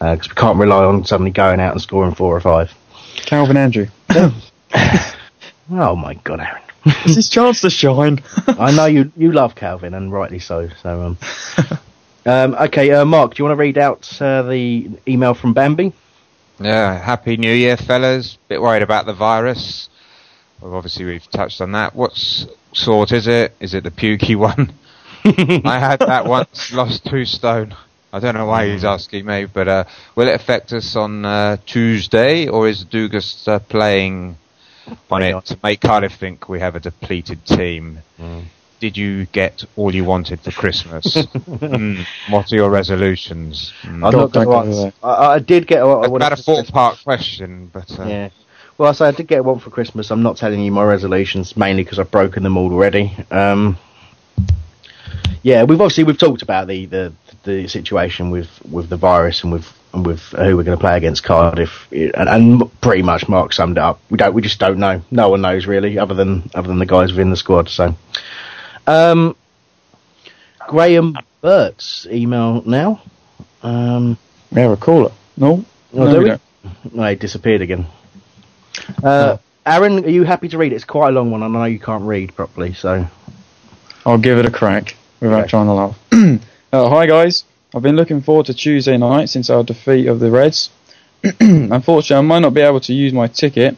because we can't rely on suddenly going out and scoring four or five. Calvin Andrew. Oh my god, Aaron! It's his chance to shine. I know you you love Calvin and rightly so. So um, um okay, uh, Mark, do you want to read out uh, the email from Bambi? Yeah, happy New Year, fellas. Bit worried about the virus. Well, obviously, we've touched on that. What sort is it? Is it the pukey one? I had that once, lost two stone. I don't know why he's asking me, but uh, will it affect us on uh, Tuesday, or is Dugas uh, playing on it to make Cardiff think we have a depleted team? Did you get all you wanted for Christmas? Mm, What are your resolutions? Mm. I'm not going to. I, I did get. I, I That's wanted about a four-part question, but uh, Yeah. Well, I say I did get one for Christmas. I'm not telling you my resolutions mainly because I've broken them all already. Um, yeah, we've obviously we've talked about the, the, the situation with, with the virus and with and with who we're going to play against Cardiff, and, and pretty much Mark summed it up. We don't, we just don't know. No one knows really, other than other than the guys within the squad. So, um, Graham Burt's email now. Um, we have a caller. No, Oh, No, do we don't. No, he disappeared again. Uh, Aaron, are you happy to read it? It's quite a long one. I know you can't read properly, so I'll give it a crack without trying to laugh. uh, hi guys, I've been looking forward to Tuesday night since our defeat of the Reds. Unfortunately, I might not be able to use my ticket,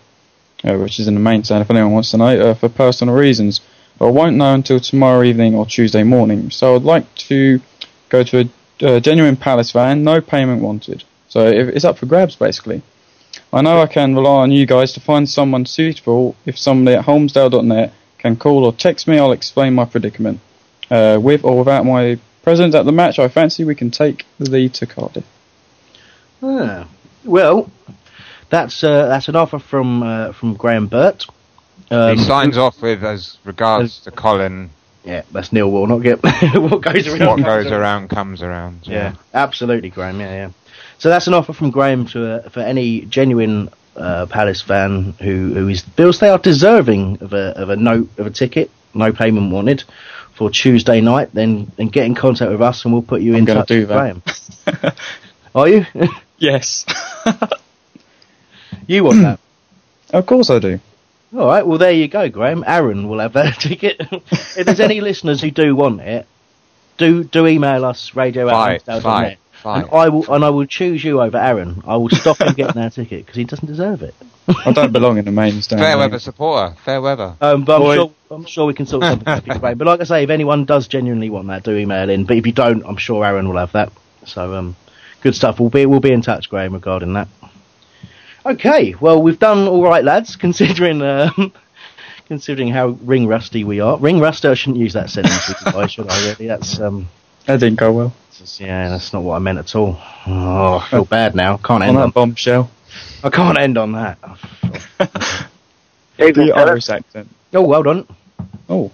uh, which is in the main stand if anyone wants to know, uh, for personal reasons. But I won't know until tomorrow evening or Tuesday morning. So I'd like to go to a genuine Palace fan, no payment wanted. So it's up for grabs basically. I know I can rely on you guys to find someone suitable. If somebody at Holmesdale.net can call or text me, I'll explain my predicament. Uh, with or without my presence at the match, I fancy we can take the lead to Cardiff. Ah, well, that's uh, that's an offer from uh, from Graham Burt. Um, he signs off with as regards to Colin. Yeah, that's Neil Warnock. Yep. what goes around? What goes around comes around. Yeah, absolutely, Graham. Yeah, yeah. So that's an offer from Graham to uh, for any genuine uh, Palace fan who who is feels they are deserving of a of a note of a ticket, no payment wanted, for Tuesday night. Then then get in contact with us and we'll put you I'm in touch do with that. Graham. are you? Yes. you want that? Of course I do. All right. Well, there you go, Graham. Aaron will have that ticket. if there's any listeners who do want it, do do email us radio at Holmesdale dot fight, net. fight. And I will and I will choose you over Aaron. I will stop him getting that ticket because he doesn't deserve it. I don't belong in the main stand. Fair mate. weather supporter. Fair weather. Um, but I'm sure I'm sure we can sort something out. Graham. But like I say, if anyone does genuinely want that, do email in. But if you don't, I'm sure Aaron will have that. So um, good stuff. We'll be we'll be in touch, Graham, regarding that. Okay. Well, we've done all right, lads. Considering um, considering how ring rusty we are. Ring rusty. I shouldn't use that sentence, with should I? Really? That's um. That didn't go well. That's- Yeah, that's not what I meant at all. Oh, I feel bad now. Can't end On end that on. bombshell. I can't end on that. Evening, The fella. Irish accent. Oh, well done. Oh,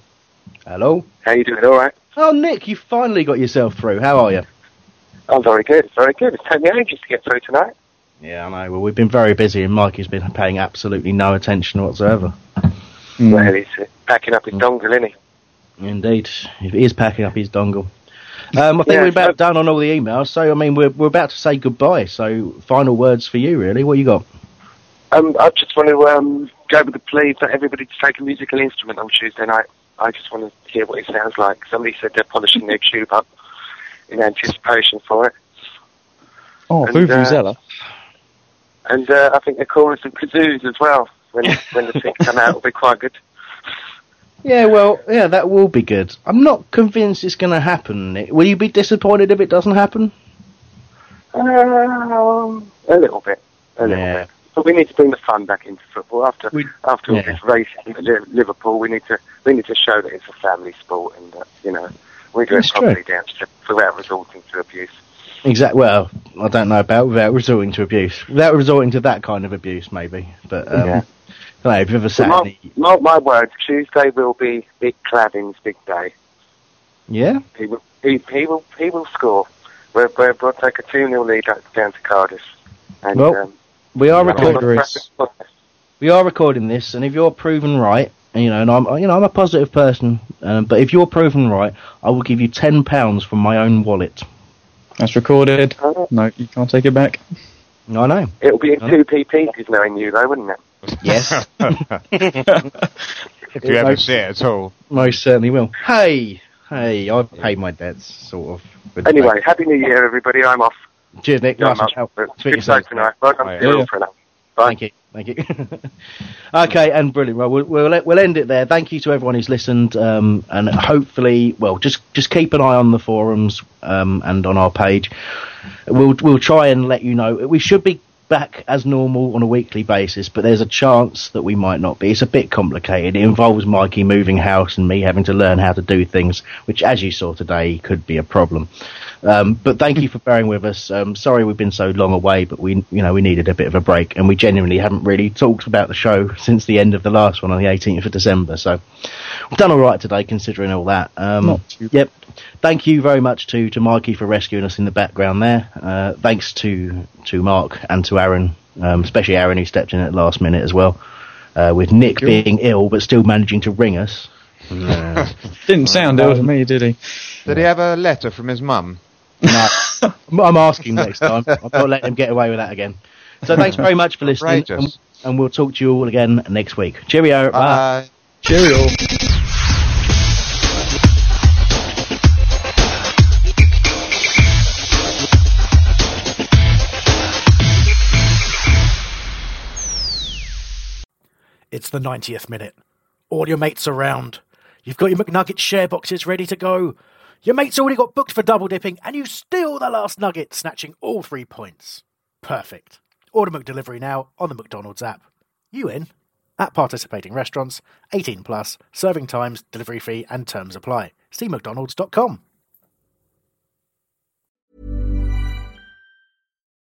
Hello. How you doing? All right. Oh, Nick, you finally got yourself through. How are you? I'm very good. Very good. It's taken me ages to get through tonight. Yeah, I know. Well, we've been very busy, and Mikey's been paying absolutely no attention whatsoever. mm. Well, he's packing up his dongle, isn't he? Indeed, he is packing up his dongle. Um, I think Yeah, we're about so- done on all the emails, so I mean we're we're about to say goodbye. So final words for you, really. What you got? Um, I just want to um, go with the plea for everybody to take a musical instrument on Tuesday night. I just want to hear what it sounds like. Somebody said they're polishing their tube up in anticipation for it. Oh, And, Vuvuzela. And uh, I think they're calling some kazoos as well. When, when the thing come out, it'll be quite good. Yeah, well, yeah, that will be good. I'm not convinced it's going to happen. Will you be disappointed if it doesn't happen? Um, a little bit. A little Yeah. bit. But we need to bring the fun back into football. After after all yeah. this racing at Liverpool, we need to we need to show that it's a family sport and that you know we do That's it properly true. down to without resorting to abuse. Exactly. Well, I don't know about without resorting to abuse. Without resorting to that kind of abuse, maybe. But um, Yeah. I don't. If you've ever So sat, in mark, the, my words, Tuesday will be Big Cladding's big day. yeah, He will he, he will he will score. We'll, we'll, we'll take a two 0 lead down to Cardiff. And, Well, um, we are recording. I'm- We are recording this, and if you're proven right, and, you know, and I'm, you know, I'm a positive person, um, but if you're proven right, I will give you ten pounds from my own wallet. That's recorded. No, you can't take it back. I know. It'll be in two p pieces knowing you though, wouldn't it? Yes. if you ever see it at all. Most certainly will. Hey, hey, I've paid my debts, sort of. Anyway, bank. happy New Year, everybody. I'm off. cheers, Nick. Yeah, Nice I'm to chat. Speak to you Good night tonight. Welcome to yeah. For now. Bye. Thank you. Thank you. okay, and brilliant. Well, we'll we'll, we'll end it there. Thank you to everyone who's listened, um, and hopefully, well, just just keep an eye on the forums um, and on our page. We'll we'll try and let you know. We should be back as normal on a weekly basis, but there's a chance that we might not be. It's a bit complicated. It involves Mikey moving house and me having to learn how to do things, which, as you saw today, could be a problem. Um, but thank you for bearing with us. Um, sorry we've been so long away, but we, you know, we needed a bit of a break, and we genuinely haven't really talked about the show since the end of the last one on the 18th of December. So we've done all right today, considering all that. Um, yep. Thank you very much to, to Mikey for rescuing us in the background there. Uh, thanks to to Mark and to Aaron, um, especially Aaron who stepped in at the last minute as well. Uh, with Nick being ill but still managing to ring us. Yeah. Didn't sound ill to me, did he? Did he have a letter from his mum? No, I'm asking next time. I'm not letting him get away with that again. So thanks very much for listening, and, and we'll talk to you all again next week. Cheerio. Bye. Cheerio. It's the 90th minute. All your mates around. You've got your McNugget share boxes ready to go. Your mate's already got booked for double dipping, and you steal the last nugget, snatching all three points. Perfect. Order McDelivery now on the McDonald's app. You in? At participating restaurants, 18 plus, serving times, delivery fee, and terms apply. See McDonald's.com.